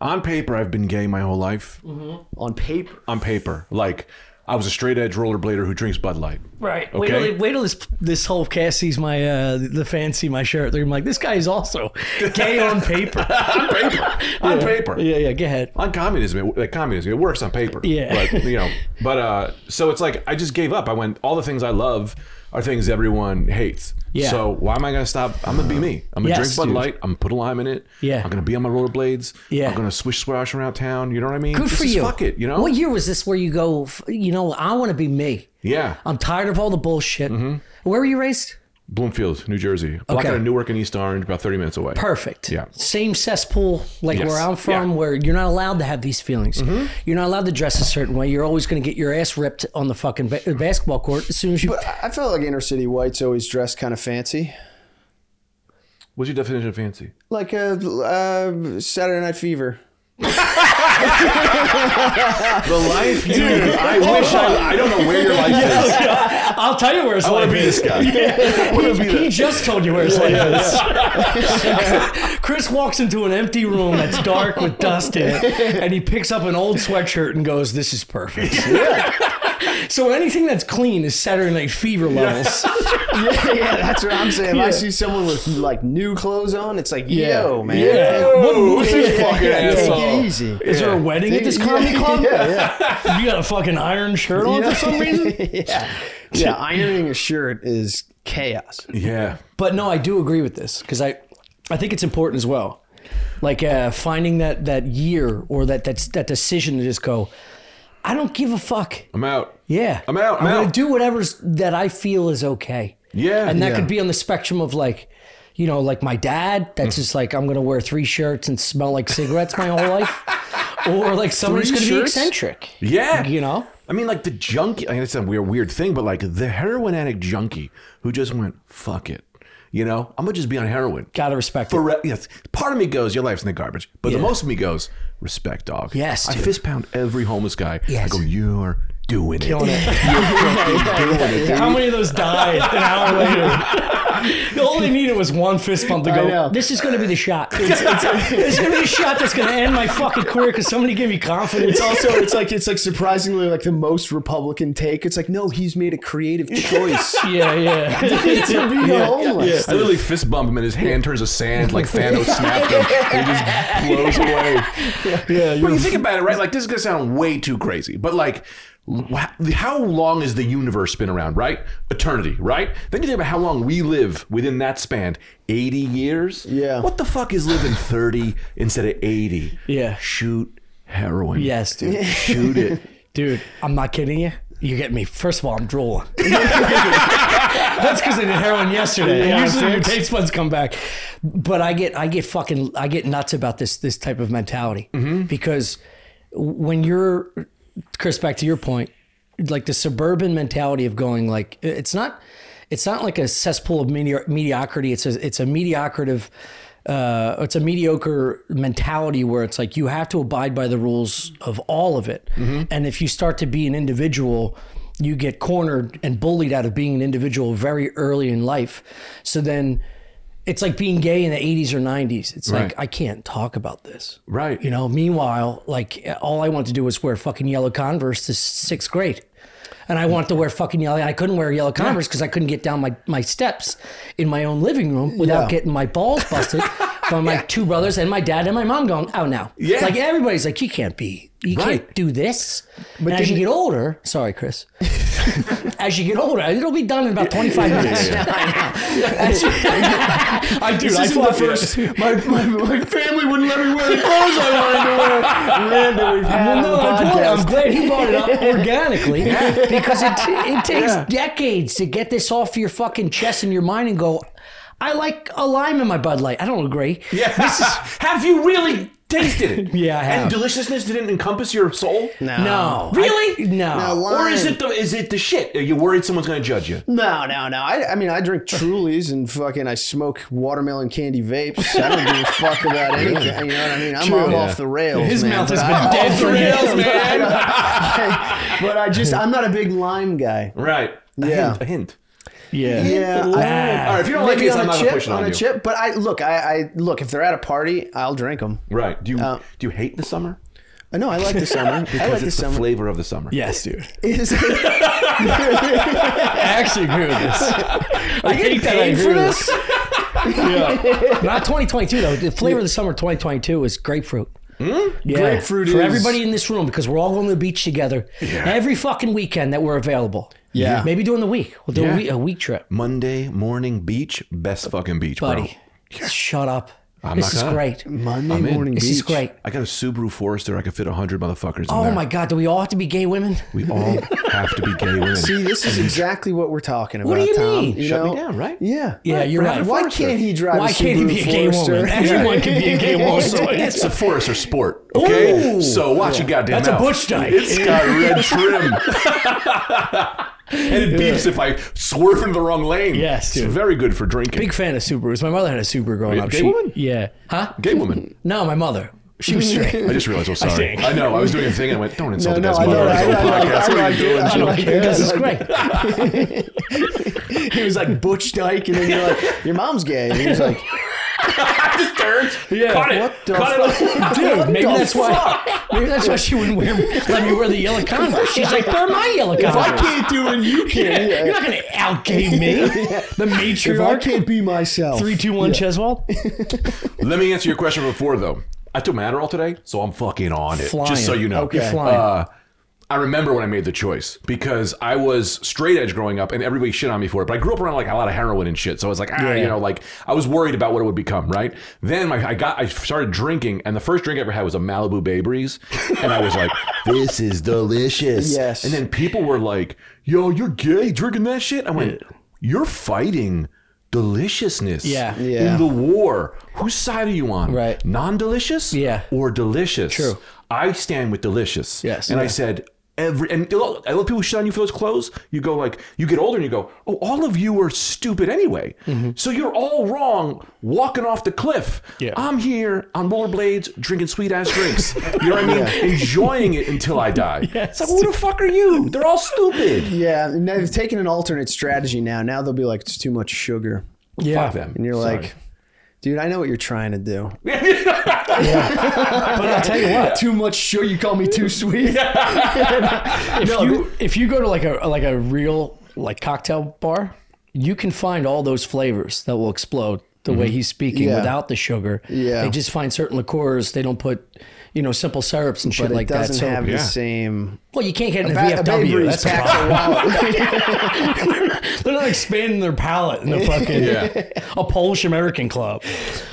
On paper, I've been gay my whole life. On paper. On paper, like I was a straight edge rollerblader who drinks Bud Light. Right. Wait till, Okay. wait till this this whole cast sees my uh the fans see my shirt. They're gonna be like, this guy is also gay on paper. On paper. On paper. yeah, yeah. Go ahead. on communism, it, like communism, it works on paper. Yeah. But you know, but uh, so it's like I just gave up. I went. All the things I love are things everyone hates. Yeah. So why am I gonna stop? I'm gonna be me. I'm gonna Yes, drink Bud dude. Light. I'm gonna put a lime in it. Yeah. I'm gonna be on my rollerblades. Yeah. I'm gonna swish swash around town. You know what I mean? Good for you. Fuck it. You know. What year was this where you go? f- You know, I want to be me. Yeah. I'm tired of all the bullshit. Mm-hmm. Where were you raised? Bloomfield, New Jersey. Block Okay. out of Newark and East Orange, about 30 minutes away. Perfect. Yeah. Same cesspool like Yes. where I'm from, Yeah. Mm-hmm. where you're not allowed to have these feelings. You're not allowed to dress a certain way. You're always going to get your ass ripped on the fucking ba- basketball court as soon as you. But I felt like inner city whites always dress kind of fancy. What's your definition of fancy? Like a uh, Saturday Night Fever. The life, dude. I wish I. I don't know where your life is. I'll tell you where his I want life to be is. this guy. I want to be He the. just told you where his life is. Chris walks into an empty room that's dark with dust in it, and he picks up an old sweatshirt and goes, "This is perfect." So anything that's clean is Saturday Night Fever levels. yeah, yeah, that's what I'm saying. If I see someone with like new clothes on, it's like, yo, man. Yeah. Whoa, what's this fucking Take asshole? it easy. Is there a wedding at this comedy yeah, club? Yeah, yeah. You got a fucking iron shirt on Yeah. for some reason? yeah. Yeah, ironing a shirt is chaos. Yeah. But no, I do agree with this because I, I think it's important as well. Like uh, finding that that year or that that's that decision to just go. I don't give a fuck. I'm out. Yeah, I'm out, I'm I'm gonna out. do whatever's that I feel is okay. Yeah. and that Yeah. could be on the spectrum of like, you know, like my dad. That's just like I'm gonna wear three shirts and smell like cigarettes my whole life, or like someone who's Three gonna be eccentric. Yeah. you know. I mean, like the junkie. I mean, it's a weird, weird thing, but like the heroin addict junkie who just went, fuck it. You know, I'm going to just be on heroin. Gotta respect it. Yes. Part of me goes, your life's in the garbage. But the most of me goes, respect, dog. Yes, I dude. fist pound every homeless guy. Yes. I go, you're doing it. Killing it. You're doing it. dude. How many of those died an hour later? All they needed was one fist bump to I go. know. This is going to be the shot. It's, it's, it's going to be the shot that's going to end my fucking career because somebody gave me confidence. It's also it's like it's like surprisingly like the most Republican take. It's like no, he's made a creative choice yeah, yeah. to be homeless. I literally fist bump him and his hand turns to sand like Thanos snapped him. And he just blows away. yeah, But you think about it, right? Like this is gonna sound way too crazy, but like, wh- how long has the universe been around? Right, eternity. Right. Then you think about how long we live within that span. Eighty years. Yeah. What the fuck is living thirty instead of eighty? Yeah. Shoot heroin. Yes, dude. Shoot it. Dude, I'm not kidding you. You get me. First of all, I'm drooling. That's because I did heroin yesterday. Yeah, Usually your taste buds come back, but I get I get fucking I get nuts about this this type of mentality mm-hmm. because when you're Chris, back to your point, like the suburban mentality of going like it's not it's not like a cesspool of medi- mediocrity. It's a it's a mediocritive. Uh, it's a mediocre mentality where it's like you have to abide by the rules of all of it, and if you start to be an individual, you get cornered and bullied out of being an individual very early in life. So then, it's like being gay in the '80s or '90s. It's Right. like I can't talk about this. Right. You know, meanwhile, like all I want to do was wear fucking yellow Converse to sixth grade. And I want to wear fucking yellow. I couldn't wear yellow Converse because I couldn't get down my, my steps in my own living room without Yeah. getting my balls busted from my two brothers and my dad and my mom going, oh, now. Yeah. Like everybody's like, you can't be, you Right. can't do this. But as you didn't- get older, sorry, Chris. as you get older, it'll be done in about 25 minutes. I do. This I isn't the first. My, my, my family wouldn't let me wear the clothes I wanted to wear. Random, we've had Well, on no, the I'm, glad, podcast. I'm glad he brought it up organically because it, it takes decades to get this off your fucking chest and your mind and go, I like a lime in my Bud Light. I don't agree. Yeah. have you really tasted it? Yeah, I have. And deliciousness didn't encompass your soul. No. Really? I- no. No, Or is lime. it the is it the shit? Are you worried someone's gonna judge you? No, no, no. I, I mean, I drink Trulies and fucking I smoke watermelon candy vapes. I don't give a fuck about anything. You know what I mean? I'm, I'm Yeah. off the rails. His man. mouth has But been I- dead off for the years, rails, man. I- but I just, I'm not a big lime guy. Right. A Yeah. hint. A hint. Yeah. Yeah, All right, if you don't like maybe this, on I'm a not chip, gonna push it on, a you. chip. But I look, I, I look if they're at a party, I'll drink them. Right? Do you Uh, do you hate the summer? I know I like the summer. I like Because the it's the summer. flavor of the summer. Yes, dude. Is- I actually agree with this. I hate that I paid agree for with this? this. yeah. Not 2022 though. The flavor of the summer 2022 is grapefruit. Hmm? Yeah, Grapefruit for is- everybody in this room because we're all going to the beach together every fucking weekend that we're available. Yeah. maybe during the week we'll do Yeah. a, week, a week trip, Monday morning beach, best fucking beach, buddy. Shut up. I'm this not is gonna. great. Monday I'm morning This beach. is great. I got a Subaru Forester. I could fit hundred motherfuckers in Oh there. my god, do we all have to be gay women? We all have to be gay women. See, this is exactly what we're talking about. What do you Tom. mean? You Shut me know? down, right? Yeah. Yeah, you're Why- right. Why Forester. can't he drive? Why a can't he Subaru be a gay Forester? woman? Everyone can be a gay woman. Also, it's a Forester Sport. Okay, Ooh. so watch your goddamn That's a mouth. Butch dyke. It's got red trim. And it beeps if I swerve into the wrong lane. Yes, it's dude. very good for drinking. Big fan of Subarus. My mother had a Subaru growing up. gay She- woman? Yeah. Huh? Gay woman. No, my mother. She was straight. I just realized. Oh, sorry. think. I, know. I was doing a thing and I went, "Don't insult the no, guy's I mother on his I own know, I podcast." know, What are I you know, doing? I know. This is great. he was like Butch Dyke, and then you're like, your mom's gay. And he was like, I just turned. Yeah. Cut it. What the Cut fuck? it. Dude, maybe that's why. Maybe that's why she wouldn't wear let me wear the yellow Converse. She's like, they're my yellow if I Converse. can't do it, you can't. You're not gonna out gay me. The If I matriarch. can't be myself. Three, two, one, Cheswold. Let me answer your question before though. I took my Adderall today, so I'm fucking on it. Flying. Just so you know. Okay. You're flying. Uh, I remember when I made the choice because I was straight edge growing up and everybody shit on me for it. But I grew up around like a lot of heroin and shit. So I was like, ah, Yeah. you know, like I was worried about what it would become, right? Then my, I got, I started drinking and the first drink I ever had was a Malibu Bay Breeze. And I was like, this is delicious. Yes. And then people were like, yo, you're gay drinking that shit? I went, you're fighting deliciousness Yeah. Yeah. in the war. Whose side are you on? Right. Non-delicious? Yeah. Or delicious? True. I stand with delicious. Yes. And I said every and I love people shit on you for those clothes. You go like you get older and you go, oh, all of you are stupid anyway. Mm-hmm. So you're all wrong walking off the cliff. Yeah. I'm here on rollerblades drinking sweet ass drinks. You know what I mean? Enjoying it until I die. It's like, who the fuck are you? They're all stupid. Yeah, and they've taken an alternate strategy now. Now they'll be like, it's too much sugar. Yeah. Fuck them. And you're Sorry. like, dude, I know what you're trying to do. But I'll tell you what. Too much sugar. You call me too sweet. if you if you go to like a like a real like cocktail bar, you can find all those flavors that will explode the way mm-hmm. he's speaking Yeah. without the sugar. Yeah. They just find certain liqueurs. They don't put, you know, simple syrups and shit But like it that. doesn't So, have yeah. the same. well, you can't get in a a VFW. That's a problem. a wallet. They're not expanding their palate in the fucking Yeah. a Polish American club.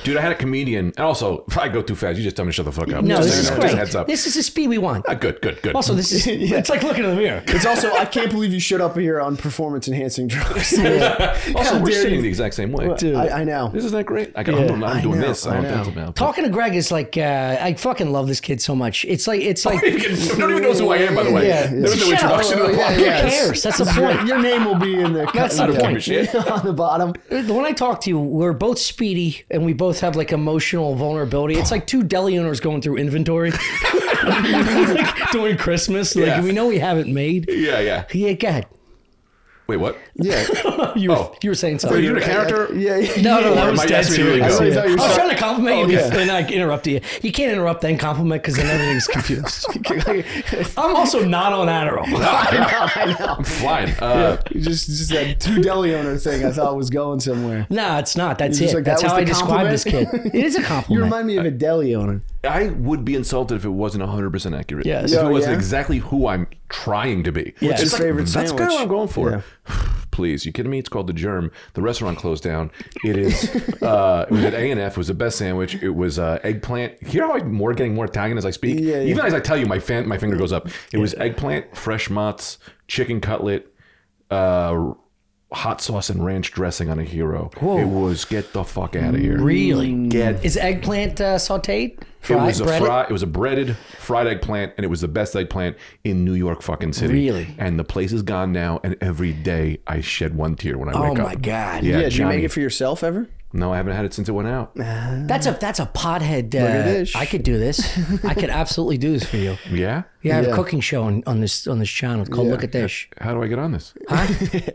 Dude, I had a comedian, and also if I go too fast, you just tell me to shut the fuck up. No, just, this is know, great. Just a heads up. This is the speed we want. Ah, good, good, good. Also, this is it's like looking in the mirror. It's also I can't believe you showed up here on performance enhancing drugs. also, we're dare sitting you. the exact same way. I, I know. This Isn't that great? I got, I'm, I'm doing know, this. I I don't know. about. Talking to Greg is like uh, I fucking love this kid so much. It's like it's like Nobody even knows who I am, by the way. Yeah, there was no introduction to the Yeah, podcast. Who cares? That's the point. your name will be in the That's the yeah, point. Shit. on the bottom. when I talk to you, we're both speedy and we both have like emotional vulnerability. It's like two deli owners going through inventory like during Christmas. Like Yeah. we know we haven't made. Yeah, yeah. Yeah, go ahead. Wait, what? Yeah. You were, Oh. you were saying Are something. you doing a character? Yeah. yeah. No, no, that was I dead to serious. I thought I was trying to compliment you, Oh, yeah. and I interrupted you. You can't interrupt then compliment because then everything's confused. I'm also not on Adderall. I know. I'm flying. Uh, You just just that two deli owner thing I thought was going somewhere. No, it's not. That's You're it. like, That's that was how I the describe this kid. It is a compliment. You remind me of a deli owner. I would be insulted if it wasn't 100% accurate. Yes. If Oh, it wasn't yeah? exactly who I'm trying to be. What's It's your favorite That's kind of what I'm going for. Yeah. Please, you kidding me? It's called The Germ. The restaurant closed down. It is, uh, it was at A&F. It was the best sandwich. It was uh, eggplant. You hear how I'm more getting more Italian as I speak? Yeah, yeah. Even as I tell you, my, fan, my finger goes up. It was eggplant, fresh mozz, chicken cutlet, uh, hot sauce and ranch dressing on a hero. It was get the fuck out of here. Really? Get Is eggplant uh, sauteed? it was a breaded? fry, it was a breaded fried eggplant, and it was the best eggplant in New York fucking city. Really? And the place is gone now, and every day I shed one tear when I Oh wake up. Oh my god. Yeah, Yeah, did you Johnny. make it for yourself ever? No, I haven't had it since it went out. That's a that's a pothead. Uh, at this. I could do this. I could absolutely do this for you. Yeah, You have Yeah. a cooking show on, on this on this channel called Yeah. Look at This. How do I get on this? Huh?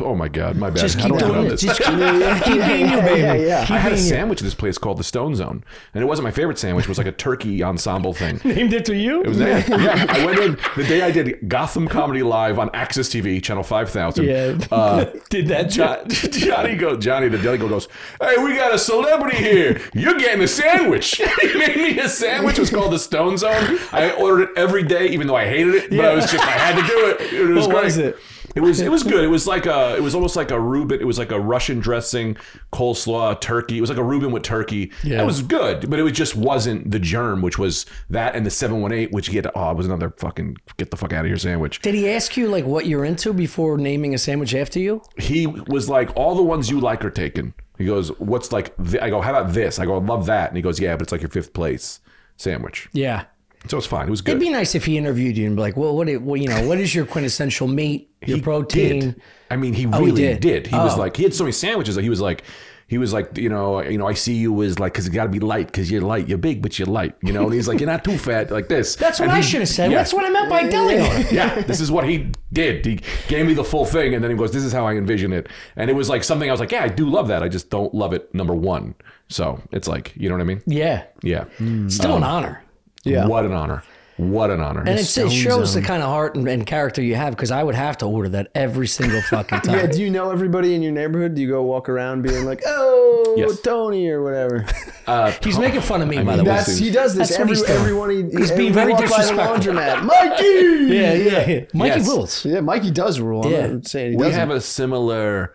Oh my god, my bad. Just How keep do I get on doing it. this? Just keep, yeah, keep being you, baby. yeah, yeah. Keep I had a being you. sandwich at this place called the Stone Zone, and it wasn't my favorite sandwich. It was like a turkey ensemble thing. Named it to you? It was that. Yeah, I went in the day I did Gotham Comedy Live on AXS TV, channel five thousand. Yeah. Uh, Did that Jo- Johnny go Johnny the deli goes, Hey, we got a celebrity here. You're getting a sandwich. he made me a sandwich. It was called the Stone Zone. I ordered it every day, even though I hated it. But I was just I had to do it. It was What great. was it? It was it was good. It was like a it was almost like a Reuben. It was like a Russian dressing, coleslaw, turkey. It was like a Reuben with turkey. Yeah. It was good, but it was just wasn't the germ, which was that and the seven one eight, which you get. Oh, it was another fucking get the fuck out of here sandwich. Did he ask you like what you're into before naming a sandwich after you? he was like, all the ones you like are taken. He goes, what's like? Th-? I go, how about this? I go, I love that. And he goes, yeah, but it's like your fifth place sandwich. Yeah. So it's fine. It was good. It'd be nice if he interviewed you and be like, "Well, what? it- Well, you know, what is your quintessential meat? Your he protein?" Did. I mean, he oh, he really did? did. He was Oh. like, he had so many sandwiches that he was like, he was like, you know, you know, I see you as like, because you got to be light, because you're light, you're big, but you're light, you know. And he's like, you're not too fat, like this. That's what I he- should have said. yeah. That's what I meant by deli yeah, this is what he did. He gave me the full thing, and then he goes, "This is how I envision it." And it was like something I was like, "Yeah, I do love that. I just don't love it." Number one, so it's like, you know what I mean? Yeah. Yeah. Still an um, honor. Yeah. What an honor. What an honor. And it's, it shows the kind of heart and, and character you have because I would have to order that every single fucking time. Yeah, do you know everybody in your neighborhood? Do you go walk around being like, "Oh, Yes. Tony" or whatever? He's making fun of me, by mean, the way. That's he does this. That's what Every, he's doing. everyone he, He's being we very walk by the disrespectful. laundromat. Mikey. Yeah, yeah, yeah. Mikey Yes. rules. Yeah, Mikey does rule. I'm Yeah. not saying he we doesn't. have a similar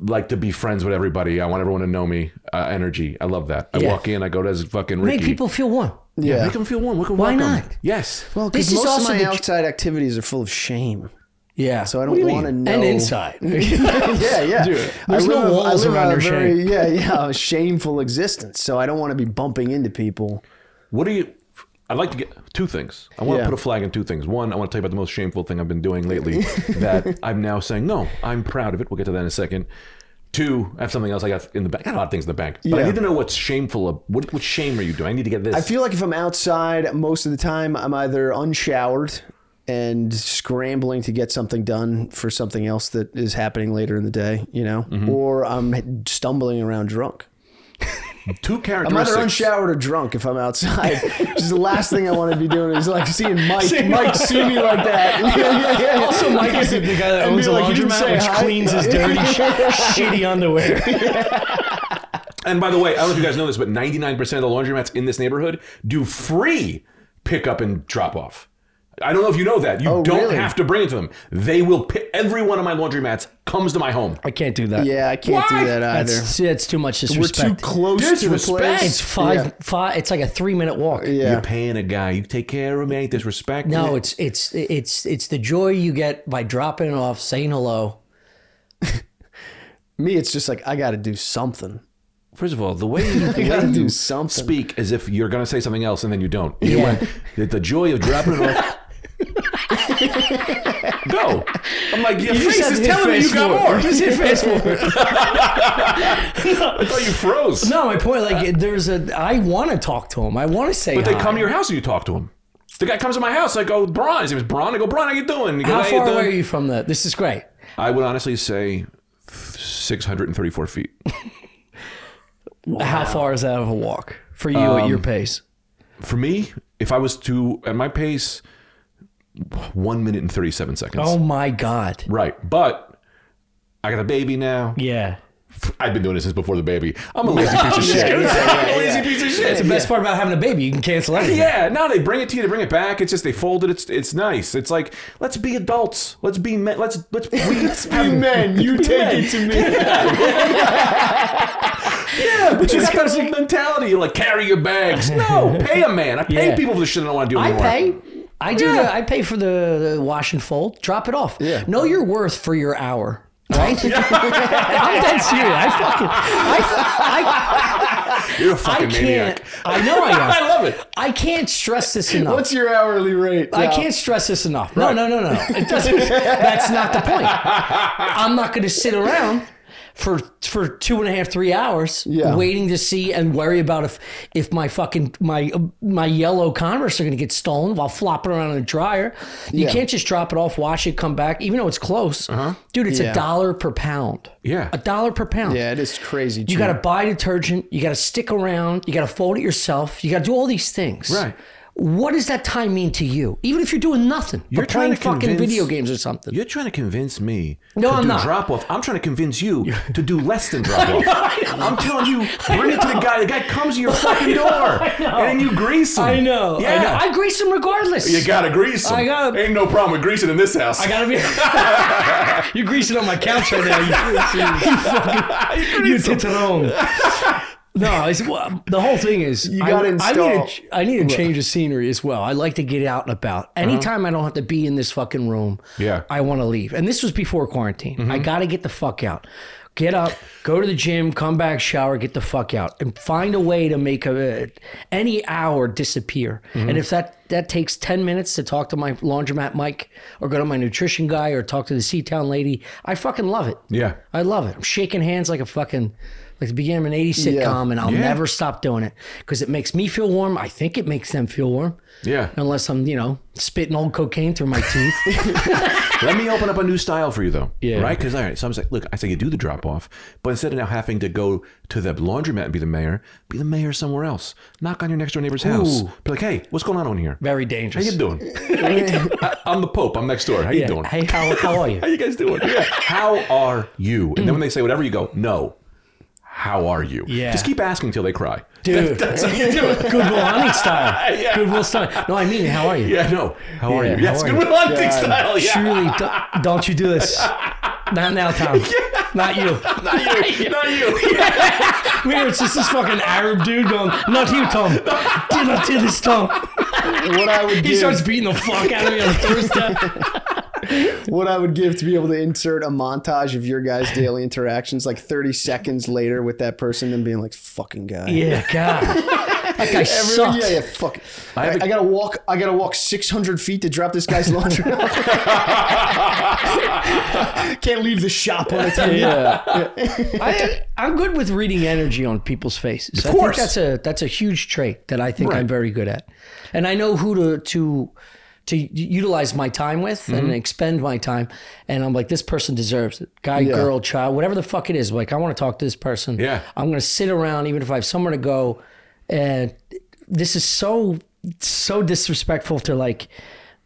like to be friends with everybody. I want everyone to know me. Uh, energy. I love that. I Yeah. walk in. I go to this fucking Ricky. Make people feel warm. Yeah. Make them feel warm. We can Why welcome. not? Yes. well, This because is most of my the- outside activities are full of shame, Yeah. so I do you don't want to mean? know. and inside. yeah, yeah. there's I no live a- walls I live around a your very, shame. Yeah, yeah, a shameful existence. So I don't want to be bumping into people. What do you? I'd like to get two things. I want Yeah. to put a flag in two things. One, I want to tell you about the most shameful thing I've been doing lately that I'm now saying, no, I'm proud of it. We'll get to that in a second. Two, I have something else I got in the bank. I got a lot of things in the bank. But I Yeah. need to know what's shameful. Of, what, what shame are you doing? I need to get this. I feel like if I'm outside, most of the time I'm either unshowered and scrambling to get something done for something else that is happening later in the day, you know, Mm-hmm. or I'm stumbling around drunk. two characters. I'm either unshowered or drunk if I'm outside. Which is the last thing I want to be doing is like seeing Mike. Mike see me like that. Yeah, yeah, yeah, yeah. Also, Mike is the guy that owns be a like, "You laundromat, which hi." cleans his dirty, shitty underwear. And by the way, I don't know if you guys know this, but 99% of the laundromats in this neighborhood do free pickup and drop off. I don't know if you know that. You Oh, don't really? have to bring it to them. They will pick, every one of my laundromats comes to my home. I can't do that. Yeah, I can't Why? do that either. That's, see, that's too much We're too close to the Disrespect. place. It's five, Yeah. five. It's like a three minute walk. Yeah. You're paying a guy. You take care of me. Ain't disrespect. No, it's it's it's it's the joy you get by dropping it off, saying hello. Me, it's just like I got to do something. First of all, the way you, the gotta way do you something. speak as if you're going to say something else and then you don't. You Yeah. went, the, the joy of dropping it off. Go. I'm like, your face is telling me you got more. Just hit fast forward. I thought you froze. No, my point, like, there's a. I want to talk to him. I want to say. But they hi. come to your house and you talk to him. The guy comes to my house. I go, Braun. His name is Braun. I go, Braun, how you doing? He goes, How "How far you doing?" away are you from the? This is great. I would honestly say 634 feet. How far is that of a walk for you Um, at your pace? For me, if I was to, at my pace, one minute and 37 seconds. Oh my god. Right. But I got a baby now. Yeah. I've been doing this since before the baby. I'm a lazy piece of shit. I'm a lazy piece of shit. It's the best part about having a baby. You can cancel everything. Yeah, no, they bring it to you. They bring it back. It's just they fold it. It's it's nice. It's like let's be adults. Let's be men. Let's let's we let's Be men, you take it to me. Yeah, but you got that whole mentality. You like carry your bags. No, pay a man. I pay Yeah. people for the shit I don't want to do anymore. I pay. I do. Yeah. The, I pay for the, the wash and fold. Drop it off. Yeah. Know your worth for your hour. Right? I'm dead serious. I fucking. I, You're a I, I fucking can't. maniac. I know I am. I love it. I can't stress this enough. What's your hourly rate? I Yeah. can't stress this enough. No, no, no, no. It doesn't. that's not the point. I'm not going to sit around for for two and a half, three hours, Yeah. waiting to see and worry about if if my fucking my my yellow Converse are gonna get stolen while flopping around in a dryer. You Yeah. can't just drop it off, wash it, come back, even though it's close. Uh-huh. Dude, it's Yeah. a dollar per pound. Yeah. a dollar per pound. Yeah, it is crazy. You got to buy detergent. You got to stick around. You got to fold it yourself. You got to do all these things. Right. What does that time mean to you? Even if you're doing nothing, You're but playing fucking convince- video games or something. You're trying to convince me No, to I'm do not. drop off. I'm trying to convince you to do less than drop off. I'm telling you, bring it to the guy. The guy comes to your fucking door, and then you grease him. I know. Yeah. I know. I grease them regardless. you gotta grease him. I gotta- Ain't no problem with greasing in this house. I gotta be. you're greasing on my couch right now. You, you fucking. You titterone. No, it's, well, the whole thing is You I- gotta I, install- need a, I need a change of scenery as well. I like to get out and about. Anytime uh-huh. I don't have to be in this fucking room, Yeah. I want to leave. And this was before quarantine. I mm-hmm. got to get the fuck out. Get up, go to the gym, come back, shower, get the fuck out, and find a way to make a uh, any hour disappear. Mm-hmm. And if that that takes ten minutes to talk to my laundromat Mike, or go to my nutrition guy, or talk to the Seatown lady, I fucking love it. Yeah. I love it. I'm shaking hands like a fucking like the beginning of an 80s sitcom, Yeah. and I'll Yeah. never stop doing it because it makes me feel warm. I think it makes them feel warm. Yeah. Unless I'm, you know, spitting old cocaine through my teeth. Let me open up a new style for you, though. Yeah. Right? Because all right, so I'm like, look, I say you do the drop off, but instead of now having to go to the laundromat and be the mayor, be the mayor somewhere else. Knock on your next door neighbor's house. Ooh. Be like, hey, what's going on on here? Very dangerous. How dangerous. you doing? I, am the Pope. I'm next door. How you doing? Hey, how, how are you? How you guys doing? Yeah. How are you? And then when they say whatever, you go, no. How are you? Yeah. Just keep asking until they cry. Dude. That's how you do it. Good Will Hunting style. Yeah. Goodwill style. No, I mean, how are you? Yeah, no. How are you? Yes, how are good you? hunting style. Yeah. Surely, don't, don't you do this. Not now, Tom. Not you. Not you. Not you. Weird. It's just this fucking Arab dude going, not you, Tom. Not do this, Tom. what I would He give, starts beating the fuck out of me on the doorstep. what I would give to be able to insert a montage of your guys' daily interactions, like 30 seconds later with that person, and being like, "Fucking guy." Yeah, God. That guy sucks. yeah, yeah, fuck. I, have a- I gotta walk. I gotta walk 600 feet to drop this guy's laundry. Can't leave the shop on a time. Yeah. I, I'm good with reading energy on people's faces. I course. think that's a that's a huge trait that I think Right. I'm very good at, and I know who to to to utilize my time with Mm-hmm. and expend my time. And I'm like, this person deserves it. Guy, Yeah. girl, child, whatever the fuck it is. Like, I want to talk to this person. Yeah. I'm gonna sit around even if I have somewhere to go. And this is so so disrespectful to like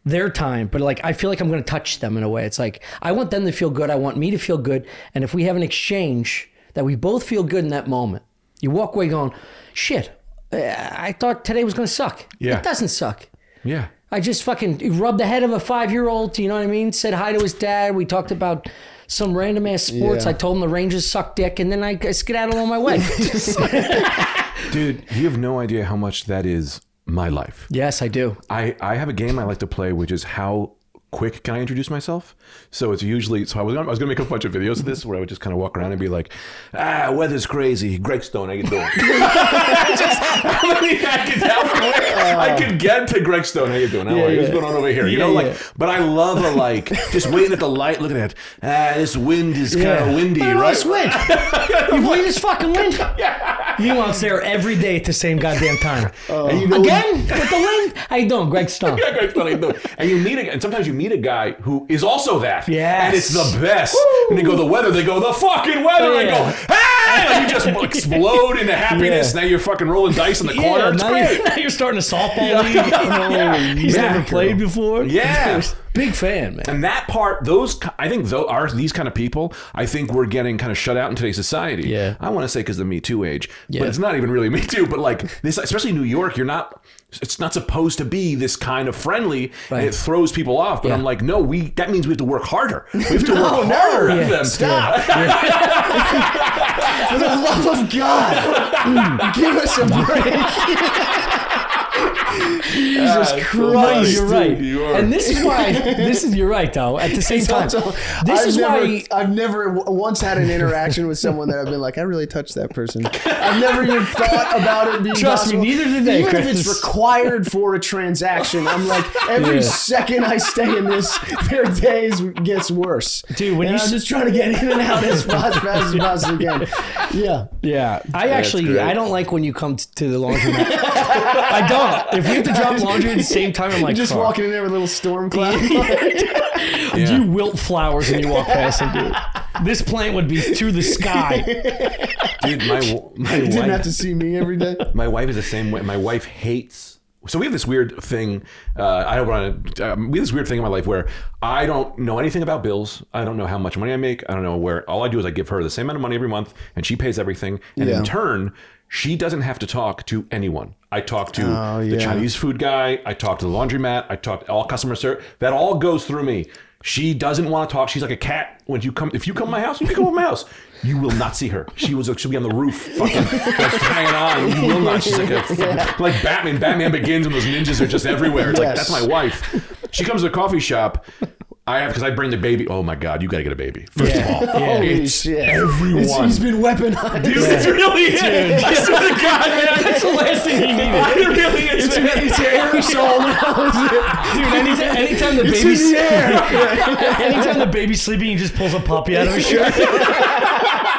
their time, but like I feel like I'm going to touch them in a way. It's like I want them to feel good. I want me to feel good. And if we have an exchange that we both feel good in that moment, you walk away going, "Shit, uh, I thought today was going to suck. Yeah. It doesn't suck." Yeah. I just fucking rubbed the head of a five year old. You know what I mean? Said hi to his dad. We talked about some random ass sports. Yeah. I told him the Rangers suck dick, and then I skedaddled on my way. Dude, you have no idea how much that is my life. yes, I do. I, I have a game I like to play, which is how quick can I introduce myself? So it's usually so I was gonna, I was gonna make a bunch of videos of this where I would just kind of walk around and be like, ah, weather's crazy. Greg Stone, how you doing? just how many I could how quick I could get to Greg Stone. How you doing? How are you? What's going on over here? You Yeah, know, like, yeah. but I love a like just waiting at the light, looking at ah, this wind is kind of windy, all right? wind. you believe this fucking wind? You out there every day at the same goddamn time. And you know- Again with the wind? How you doing, Greg Stone? Yeah, Greg Stone, how you doing? And you meet again. and sometimes you meet a guy who is also that. Yes. And it's the best. And they go the weather, they go the fucking weather. They go, hey! Like you just explode into happiness. Yeah. Now you're fucking rolling dice in the corner. it's now, great. You're, now you're starting a softball league. He's Yeah. never played before. Yeah. Big fan, man. And that part, those, I think, though, are these kind of people. I think we're getting kind of shut out in today's society. Yeah. I want to say because the Me Too age, Yeah. but it's not even really Me Too. But like this, especially New York, you're not. It's not supposed to be this kind of friendly, Right. and it throws people off. But Yeah. I'm like, no, we. That means we have to work harder. We have to work harder at Yeah. them. Stop! For the love of God, give us a break. Jesus ah, That's Christ! so you're right. You are. And this is why. This is you're right though. At the same time, Also, this I've is never, why. I've never once had an interaction with someone that I've been like, I really touched that person. I've never even thought about it being Trust me, neither did they, Even if it's required for a transaction, I'm like, every Yeah. second I stay in this, their days gets worse. Dude, when and you I'm just trying to get in and out as fast, fast as possibly can. Yeah. Yeah, I actually. I don't like when you come t- to the laundromat. I don't. If we have to drop laundry at the same time, I'm like, Just fuck. walking in there with a little storm cloud. You wilt flowers when you walk past them, dude. This plant would be to the sky. Dude, my w- my You didn't have wife, to see me every day. my wife is the same way. My wife hates. So we have this weird thing. Uh, I don't want to. Um, we have this weird thing in my life where I don't know anything about bills. I don't know how much money I make. I don't know where. All I do is I give her the same amount of money every month, and she pays everything. And Yeah. in turn, she doesn't have to talk to anyone. I talk to Oh, the. Chinese food guy. I talk to the laundromat. I talk to all customer service. That all goes through me. She doesn't want to talk. She's like a cat. When you come, if you come to my house, you can come to my house. You will not see her. She was. She'll be on the roof, fucking like, hanging on. You will not. She's like a, like Batman. Batman Begins, and those ninjas are just everywhere. It's like that's my wife. She comes to the coffee shop. I have because I bring the baby. Oh my god, you got to get a baby. First Yeah. of all, Yeah. Holy it's shit. everyone. It's- he's been weaponized. Dude, it's really is. I swear to God, man, That's the last thing he needed. it really is. It's, man. it's aerosol now. Dude, anytime, anytime the It's baby's in the air. anytime the baby's sleeping, he just pulls a puppy out of his shirt.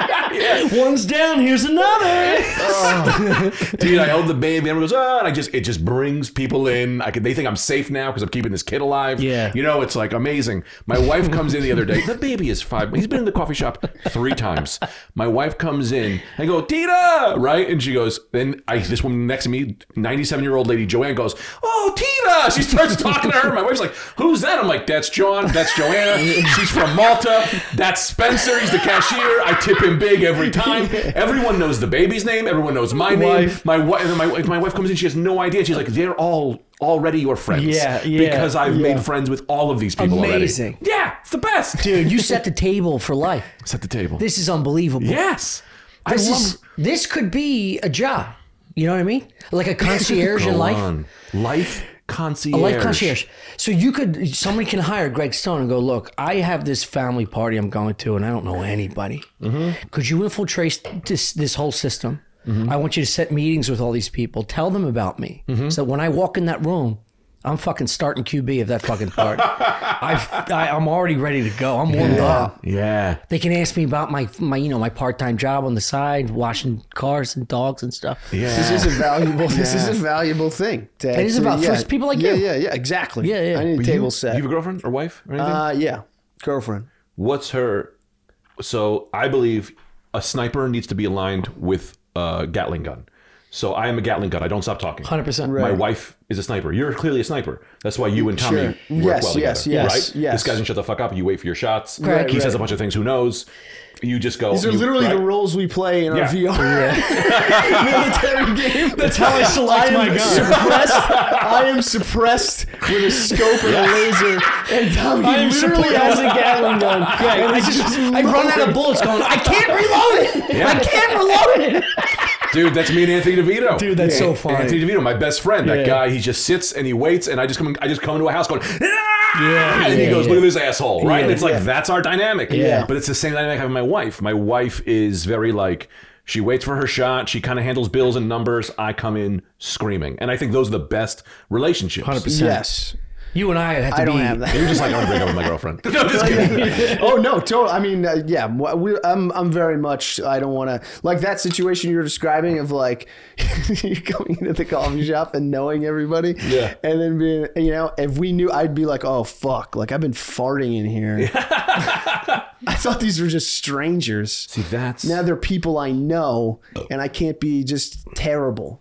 One's down, here's another. Oh. Dude, I hold the baby. Everyone goes, oh, and I just it just brings people in. I could they think I'm safe now because I'm keeping this kid alive. Yeah. you know, it's like amazing. My wife comes in the other day. The baby is five. He's been in the coffee shop three times. My wife comes in. I go, Tita, right? And she goes. Then I this woman next to me, 97 year old lady Joanne goes, oh Tita. She starts talking to her. My wife's like, who's that? I'm like, that's John. That's Joanna. She's from Malta. That's Spencer. He's the cashier. I tip him big every time. Everyone knows the baby's name. Everyone knows my name. My wife, my, my wife comes in. She has no idea. She's like, they're all already your friends. Yeah, yeah, Because I've yeah. made friends with all of these people Amazing. already. Yeah, it's the best. Dude, you set the table for life. Set the table. This is unbelievable. yes. This love. is this could be a job. You know what I mean? Like a concierge in life. on. Life concierge. A life concierge. So you could somebody can hire Greg Stone and go, look, I have this family party I'm going to, and I don't know anybody. Mm-hmm. Could you infiltrate this this whole system? I want you to set meetings with all these people. Tell them about me. Mm-hmm. So when I walk in that room, I'm fucking starting QB of that fucking part. I've, I, I'm already ready to go. I'm warmed up. Yeah. They can ask me about my my you know my part time job on the side, washing cars and dogs and stuff. Yeah. This is a valuable. This is a valuable thing. To It is actually- about- for people like yeah, you. Yeah, yeah, yeah. exactly. Yeah, yeah. I need a But table you, set. You have a girlfriend or wife or anything? uh, yeah, girlfriend. What's her? So I believe a sniper needs to be aligned with a Gatling gun. So I am a Gatling gun. I don't stop talking. Hundred percent. My wife is a sniper. You're clearly a sniper. That's why you and Tommy Sure. work Yes, well yes, together, yes, right? yes. This guy doesn't shut the fuck up. You wait for your shots. Correct. He says right. a bunch of things. Who knows? You just go. These are you- literally right? the roles we play in our Yeah. VR military game. That's how I select I my am gun. suppressed. I am suppressed with a scope and a laser, and Tommy I am literally suppressed. has a Gatling gun. Greg, And I it's just, I run out of bullets going, I can't reload it. Yeah. I can't reload it. Dude, that's me and Anthony DeVito. Dude, that's so funny. Anthony DeVito, my best friend. That Yeah. guy, he just sits and he waits, and I just come, I just come into a house going, ah! yeah, and he yeah, goes, yeah. look at this asshole, right? and it's like yeah. that's our dynamic. Yeah. but it's the same dynamic I have with my wife. My wife is very like. She waits for her shot. She kind of handles bills and numbers. I come in screaming, and I think those are the best relationships. 100%. Yes. You and I have to I don't be. have that. You're just like, I want to break up with my girlfriend. no, just kidding. oh no, totally. I mean, uh, yeah, we, I'm I'm very much. I don't want to like that situation you're describing of like you going into the coffee shop and knowing everybody. Yeah. And then being, you know, if we knew, I'd be like, oh fuck, like I've been farting in here. I thought these were just strangers. See, that's. Now they're people I know, and I can't be just terrible.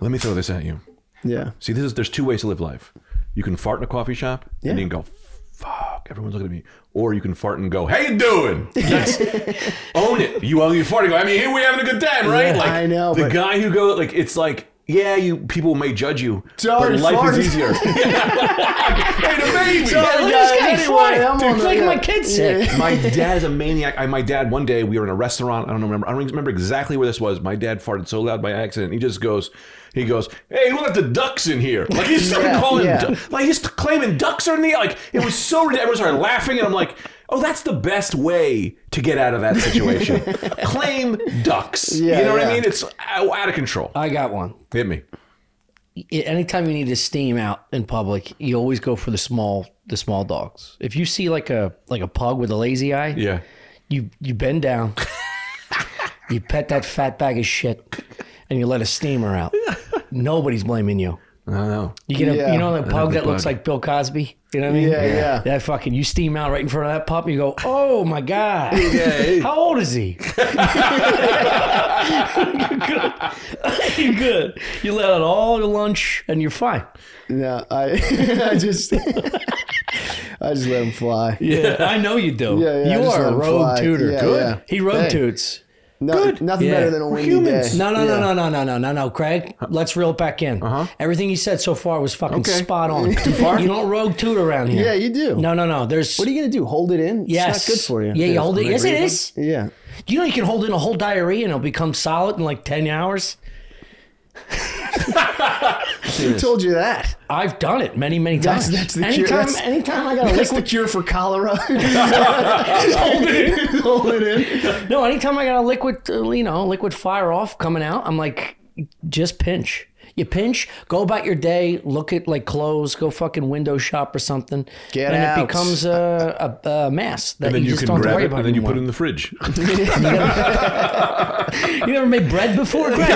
Let me throw this at you. Yeah. See, this is there's two ways to live life. You can fart in a coffee shop Yeah. and you can go, fuck, everyone's looking at me. Or you can fart and go, how you doing? Yes. own it. You own your fart and go, I mean, here we're having a good time, right? Yeah, like I know, The but- guy who goes, like, it's like, Yeah, you people may judge you, Sorry, but life farted. is easier. hey, the baby. Sorry, look at this guys, guy, anyway, fart. I'm Dude, on the- making my kids sick. Yeah. my dad is a maniac. I, my dad, one day we were in a restaurant. I don't remember. I don't remember exactly where this was. My dad farted so loud by accident. He just goes, he goes, "Hey, who let the ducks in here?" Like he started Yeah, calling, yeah. du- like he's claiming ducks are in the like. It was so ridiculous. Everyone started laughing, and I'm like, "Oh, that's the best way to get out of that situation. Claim ducks. Yeah, you know what yeah. I mean? It's out out of control. I got one. Hit me. anytime you need to steam out in public, you always go for the small the small dogs. If you see like a like a pug with a lazy eye, Yeah. you you bend down, you pet that fat bag of shit, and you let a steamer out. Nobody's blaming you. I don't know. You get a Yeah. you know that pug the that looks like Bill Cosby. You know what I mean? Yeah, yeah. That fucking you steam out right in front of that pup. And you go, oh my god. Yeah. How old is he? you're good. you're good. You let out all your lunch and you're fine. Yeah, I, I just, I just let him fly. Yeah, I know you do. Yeah, yeah, you just are a him road fly. tutor. Yeah, Good. yeah. He road Hey. toots. No, Good. Nothing Yeah. better than a We're windy humans. day. No, no, Yeah. no, no, no, no, no, no, no, Craig. Let's reel it back in. Uh-huh. Everything you said so far was fucking Okay. spot on. Too far? You don't road toot around here. Yeah, you do. No, no, no. There's. What are you gonna do? Hold it in? Yes. It's not good for you. Yeah, you hold it. Yes, it real is. Yeah. Do you know you can hold in a whole diarrhea and it'll become solid in like ten hours? Who told you that? I've done it many, many times. that's the anytime, cure. That's, anytime I got a that's the liquid. cure for cholera. hold it in. Hold it in. No, anytime I got a liquid, uh, you know, liquid fire off coming out, I'm like, just pinch. You pinch, go about your day, look at like clothes, go fucking window shop or something, Get and out. it becomes a, a, a mass that And then you, you, just can don't have grab worry it, about and then you put it in the fridge. You never made bread before, Greg?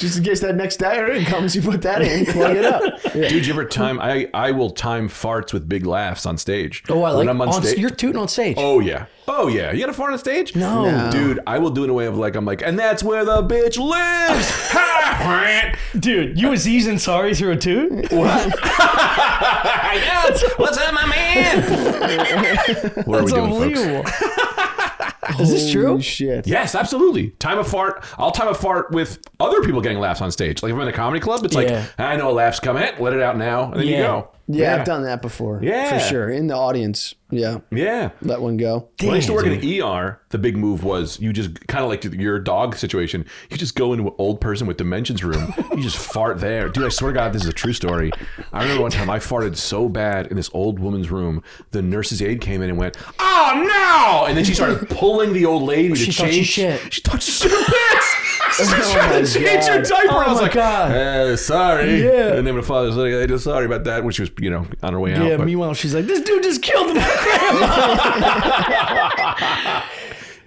Just in case that next diarrhea comes, you put that in, plug it up. Yeah. Dude, you ever time? I I will time farts with big laughs on stage. Oh, I like. I'm on, on, stage. you're tooting on stage. Oh yeah. Oh yeah. You got a fart on stage? No. No. Dude, I will do it in a way of like I'm like, and that's where the bitch lives. Ha! dude, you was easing sorry through a toot? what? yes. What's up, my man? what are we That's doing, folks? unbelievable. Is this true? Holy shit. Yes, absolutely. Time a fart. I'll time a fart with other people getting laughs on stage. Like if I'm in a comedy club, it's Yeah. like I know a laugh's coming. Let it out now, and then you Yeah. go. Yeah, I've done that before. Yeah. For sure. In the audience. Yeah. Yeah. Let one go. When I used to work in the ER, the big move was you just kind of like your dog situation. You just go into an old person with dementia's room. you just fart there, dude. I swear to God, this is a true story. I remember one time I farted so bad in this old woman's room. The nurse's aide came in and went, "Oh no!" And then she started pulling the old lady to She change. thought she shit. She thought she shit her pants. She was Oh trying my to change her diaper. Oh I was my like, God. "Eh, sorry. Yeah. And then my father was like, "I'm sorry about that," when she was, you know, on her way out. Yeah, but- meanwhile, she's like, this dude just killed my grandma.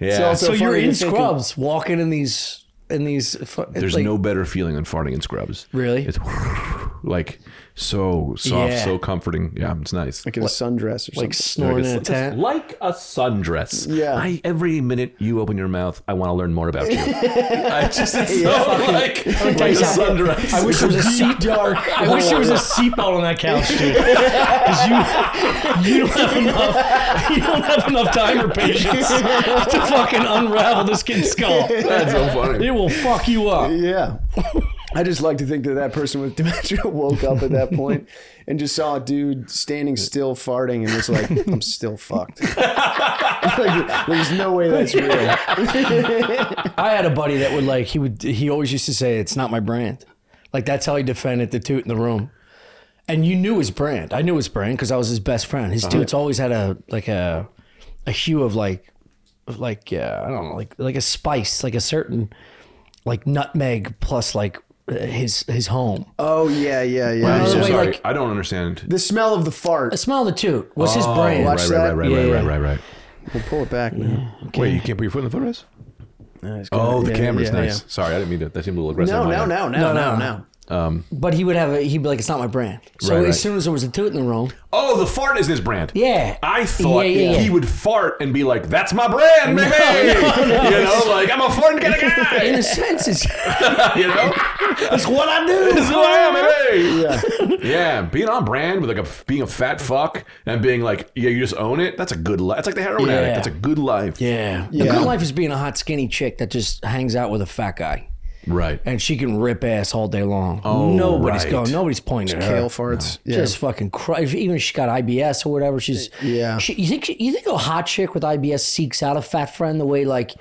yeah. also- so you're in to think of- scrubs, walking in these, in these. it's There's like- no better feeling than farting in scrubs. Really? It's like so soft, Yeah. so comforting. Yeah, it's nice. Like in a sundress or something. like snoring in a tent. like a sundress. Yeah. I, every minute you open your mouth, I want to learn more about you. I just it's so like, like a sundress. I wish there was a seat. dark. I wish there was a seatbelt on that couch, dude. Because you, you don't have enough. You don't have enough time or patience to fucking unravel this kid's skull. That's so funny. It will fuck you up. Yeah. I just like to think that that person with dementia woke up at that point and just saw a dude standing still farting and was like, I'm still fucked. like, there's no way that's real. I had a buddy that would like he would he always used to say it's not my brand. Like that's how he defended the toot in the room. And you knew his brand. I knew his brand because I was his best friend. His toots always had a like a a hue of like of like yeah, I don't know, like like a spice, like a certain like nutmeg plus like uh, his his home. Oh, yeah, yeah, yeah. I'm so way, sorry. like- I don't understand. The smell of the fart. The smell of the toot was his Oh, brand. watch right, that. right, right, Yeah, right, yeah. right, right, right. We'll pull it back now. Wait, you can't put your foot in the footrest? No, Oh, the Yeah, camera's yeah, nice. Sorry, I didn't mean to. That seemed a little aggressive. No, on no, no, no, No, no, no. No. But he would have a he'd be like, it's not my brand. So Right, as soon as there was a toot in the room, Oh, the fart is his brand. yeah. I thought Yeah, yeah, yeah. he would fart and be like, "That's my brand, baby." You know, like I'm a fart kind of in guy. a sense, it's, you know, it's what I do. This is who I am, baby. Yeah. Yeah, being on brand with like a being a fat fuck and being like, yeah, you just own it. That's a good life. It's like the heroin addict. Yeah. That's a good life. Yeah. The Yeah. good life is being a hot, skinny chick that just hangs out with a fat guy. Right. and she can rip ass all day long. Oh, nobody's right. going. Nobody's pointing at her. Kale farts. Yeah. Just fucking cry. Even if she got IBS or whatever, she's Yeah. She, you think you think a hot chick with IBS seeks out a fat friend the way like.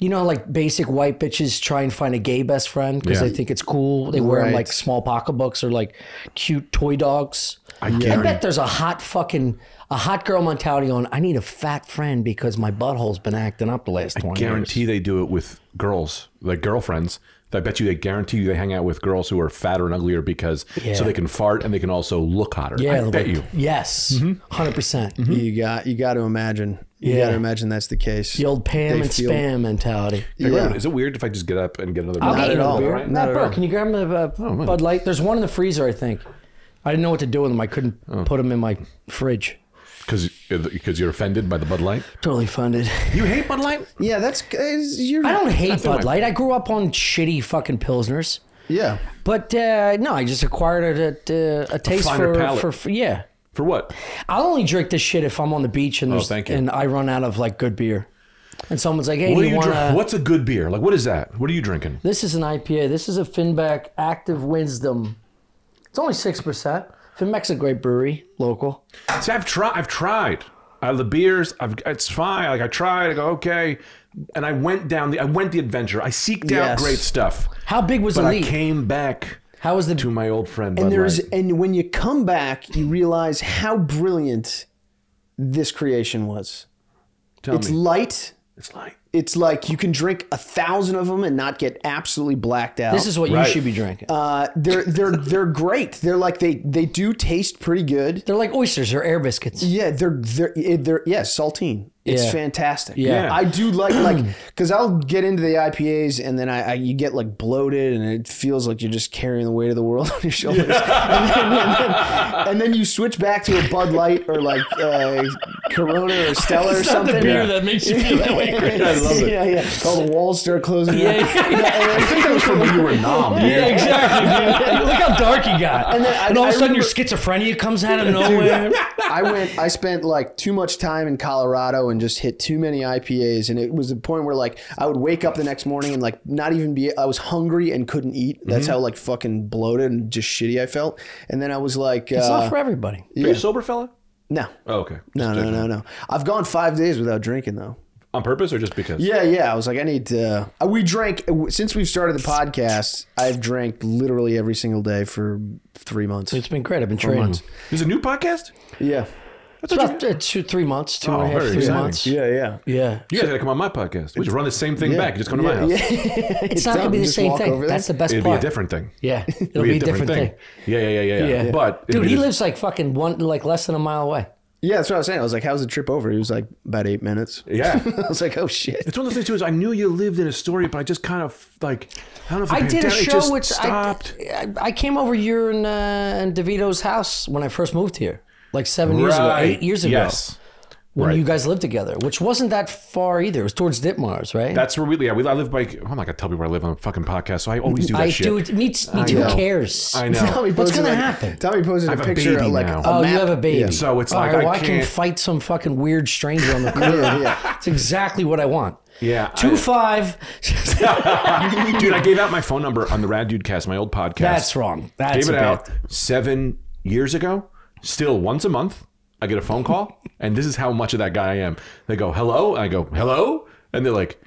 You know, like basic white bitches try and find a gay best friend because Yeah. they think it's cool. They wear Right. like small pocketbooks or like cute toy dogs. I, guarantee- bet there's a hot fucking a hot girl mentality on. I need a fat friend because my butthole's been acting up the last twenty guarantee years. they do it with girls, like girlfriends. I bet you they guarantee you they hang out with girls who are fatter and uglier because Yeah. so they can fart and they can also look hotter. Yeah, I the bet way- you. Yes, 100 percent. You got you got to imagine. You Yeah. got to imagine that's the case. The old Pam They and feel- spam mentality. Hey, Yeah. Is it weird if I just get up and get another? I'll beer? get you at all. beer. Not Matt at Burke, all. can you grab me a uh, Bud Light? There's one in the freezer, I think. I didn't know what to do with them. I couldn't put them in my fridge. Because because you're offended by the Bud Light. Totally funded. You hate Bud Light? Yeah, that's is- you're. I don't hate Bud Light. I grew up on shitty fucking pilsners. Yeah. But uh, no, I just acquired a, a, a taste finer for, palate. for yeah. For what? I'll only drink this shit if I'm on the beach and there's Oh, thank you. and I run out of like good beer. And someone's like, "Hey, What do do you, you want drink? to?" What's a good beer? Like what is that? What are you drinking? This is an IPA. This is a Finback Active Wisdom. It's only six percent. Finback's a great brewery, local. See, I've tried. I've tried. Uh, the beers, I've, it's fine. Like I tried. I go okay, and I went down the. I went the adventure. I seeked out Yes. great stuff, How big was but the I came back How was the to my old friend. And Bud there's Light. and when you come back, you realize how brilliant this creation was. Tell It's me, light. it's like It's like you can drink a thousand of them and not get absolutely blacked out. This is what Right. you should be drinking. uh, they're they're they're great. They're like they they do taste pretty good. They're like oysters or air biscuits. Yeah, they're they're they're yeah, saltine. It's Yeah. fantastic. Yeah. I do like like because I'll get into the IPAs and then I, I you get like bloated and it feels like you're just carrying the weight of the world on your shoulders. and, then, and, then, and then you switch back to a Bud Light or like uh, Corona or Stella or It's not the something. beer that makes you feel that way. Chris. I love it. Yeah, yeah. All the walls start closing. Yeah, yeah, yeah. I think that was from when you were nom. Yeah, exactly, dude. Look how dark you got. And, then I- all of a sudden, your schizophrenia comes out of nowhere. I went. I spent like too much time in Colorado and just hit too many IPAs, and it was the point where like I would wake up the next morning and like not even be. I was hungry and couldn't eat. That's Mm-hmm. how like fucking bloated and just shitty I felt. And then I was like, It's uh, not for everybody. Are you a sober fella? no, Oh, okay. no, no, no, no. I've gone five days without drinking though. On purpose or just because? Yeah, yeah. I was like, I need to. Uh, we drank since we've started the podcast. I've drank literally every single day for three months. It's been great. I've been training. months. There's a new podcast. Yeah, It's about uh, two, three months, two and a Oh, half, very three exciting. months. yeah, yeah. Yeah. You guys gotta come on my podcast. We just run the same thing Yeah. back. You just come to my house. yeah. It's not going to be the same thing. That's the best part. It'd be a different thing. Yeah. It'll It'd be a different thing. Yeah, yeah, yeah, yeah, yeah. Yeah. But Dude, he is- lives like fucking one, like less than a mile away. Yeah, that's what I was saying. I was like, "How's the trip over?" He was like, "About eight minutes." Yeah. I was like, "Oh shit!" It's one of those things too. Is I knew you lived in Astoria, but I just kind of like I don't know if I did a show just which stopped. I, I I came over here in, uh, in DeVito's house when I first moved here, like seven years ago, eight years ago, Yes. when right. you guys lived together, which wasn't that far either. It was towards Ditmars, right? That's where we yeah we I live by I'm not gonna tell people where I live on a fucking podcast, so I always do that I shit. do it. Me, me too. know. Who cares? I know. Tommy What's posted, gonna like- happen? Tommy posted I a have a picture baby of like now. a Oh, map. you have a baby. Yeah. So it's All like right, I well, I can can't- fight some fucking weird stranger on the corner. Yeah, yeah. It's exactly what I want. Yeah, Two I- five. Dude, I gave out my phone number on the Rad Dude Cast, my old podcast. That's wrong. That's gave it a out seven years ago. Still, once a month, I get a phone call, and this is how much of that guy I am. They go, "Hello," and I go, "Hello," and they're like,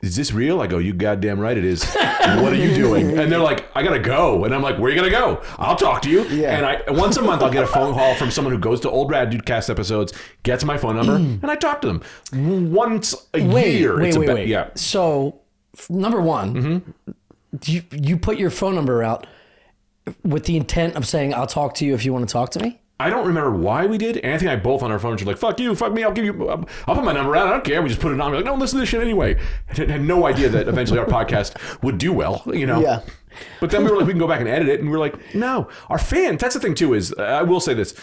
"Is this real?" I go, "You goddamn right it is." what are you doing? And they're like, "I gotta go," and I'm like, "Where are you gonna go?" I'll talk to you. Yeah. And I once a month I'll get a phone call from someone who goes to old Rad Dude Cast episodes, gets my phone number, and I talk to them once a Wait, year. wait, it's a wait, wait. Yeah. So, f- number one, Mm-hmm. you you put your phone number out with the intent of saying, "I'll talk to you if you want to talk to me." I don't remember why we did. Anthony and I both on our phones were like, "Fuck you, fuck me, I'll give you, I'll put my number out. I don't care." We just put it on. We're like, "No, listen to this shit anyway." I had no idea that eventually our podcast would do well, you know. Yeah. But then we were like, we can go back and edit it, and we are like, no, our fans. That's the thing too. Is I will say this: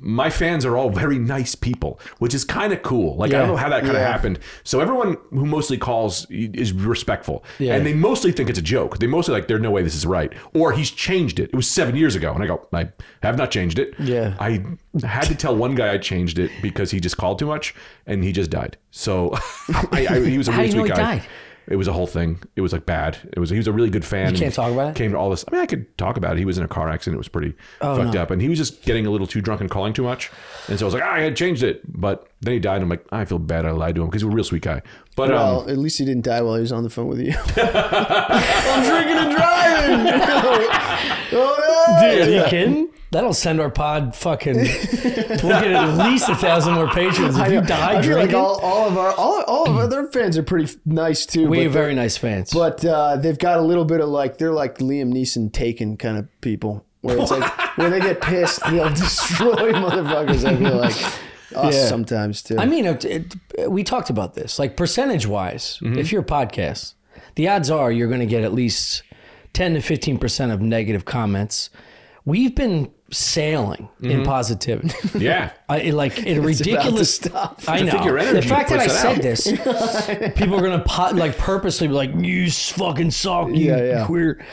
my fans are all very nice people, which is kind of cool. Like I don't know how that kind of Yeah. happened. So everyone who mostly calls is respectful, Yeah. and they mostly think it's a joke. They mostly like, "There's no way this is right," or he's changed it. It was seven years ago, and I go, "I have not changed it." Yeah. I had to tell one guy I changed it because he just called too much, and he just died. So I, I, he was a really sweet he guy. died? It was a whole thing. It was like bad. It was he was a really good fan. You can't talk about it? Came to all this. I mean, I could talk about it. He was in a car accident. It was pretty fucked no. up, and he was just getting a little too drunk and calling too much. And so I was like, ah, I had changed it, but then he died. And I'm like, I feel bad. I lied to him because he's a real sweet guy. But um, Well, at least he didn't die while he was on the phone with you. I'm drinking and driving. oh no! Are you kidding? That'll send our pod fucking. we'll get at least a thousand more patrons if you die I feel like drinking. all, all of our all, all of our, their fans are pretty f- nice too. we but have they're- very nice fans. But uh, they've got a little bit of like they're like Liam Neeson taken kind of people, where it's like when they get pissed, they'll destroy motherfuckers. I feel like us Yeah. sometimes too. I mean, it, it, we talked about this. Like percentage wise, Mm-hmm. if you're a podcast, the odds are you're going to get at least 10 to 15% of negative comments. We've been sailing in positivity. yeah, I, like in a about to ridiculous stuff. I know. your energy the fact that I puts it said out. this, people are gonna po- like purposely be like, "You s- fucking suck, you Yeah, yeah. queer."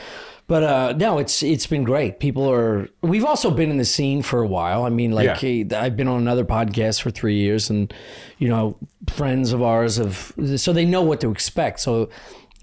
But uh, no, it's it's been great. People are. We've also been in the scene for a while. I mean, like eh, I've been on another podcast for three years, and you know, friends of ours have, so they know what to expect. So.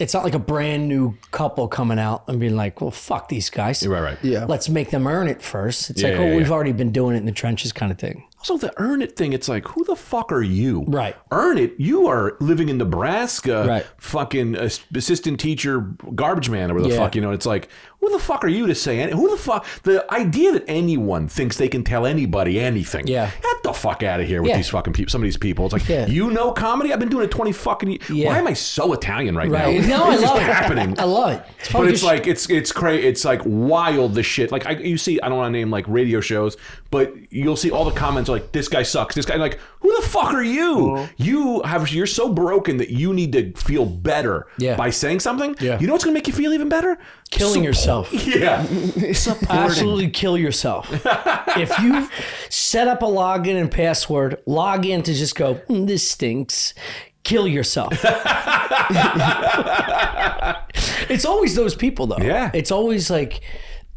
It's not like a brand new couple coming out and being like, "Well, fuck these guys." right, right. Yeah. Let's make them earn it first. It's Yeah, like, yeah, oh, we've already been doing it in the trenches, kind of thing. Also, the earn it thing, it's like, who the fuck are you? Right. Earn it. You are living in Nebraska, Right. fucking assistant teacher, garbage man, or whatever the Yeah. fuck, you know, it's like, who the fuck are you to say any, who the fuck, the idea that anyone thinks they can tell anybody anything. Yeah. Get the fuck out of here with Yeah. these fucking people, some of these people. It's like, Yeah. you know comedy? I've been doing it 20 fucking years. Yeah. Why am I so Italian right, Right. now? No, I it's love it. happening. I love it. It's But it's just- like it's it's crazy. It's like wild. The shit. Like I, you see, I don't want to name like radio shows, but you'll see all the comments like this guy sucks. This guy like who the fuck are you? Uh-huh. You have you're so broken that you need to feel better Yeah. by saying something. Yeah. You know what's gonna make you feel even better? Killing yourself. Yeah. absolutely kill yourself. if you set up a login and password, log in to just go, "Hmm, this stinks. Kill yourself. it's always those people though. Yeah. It's always like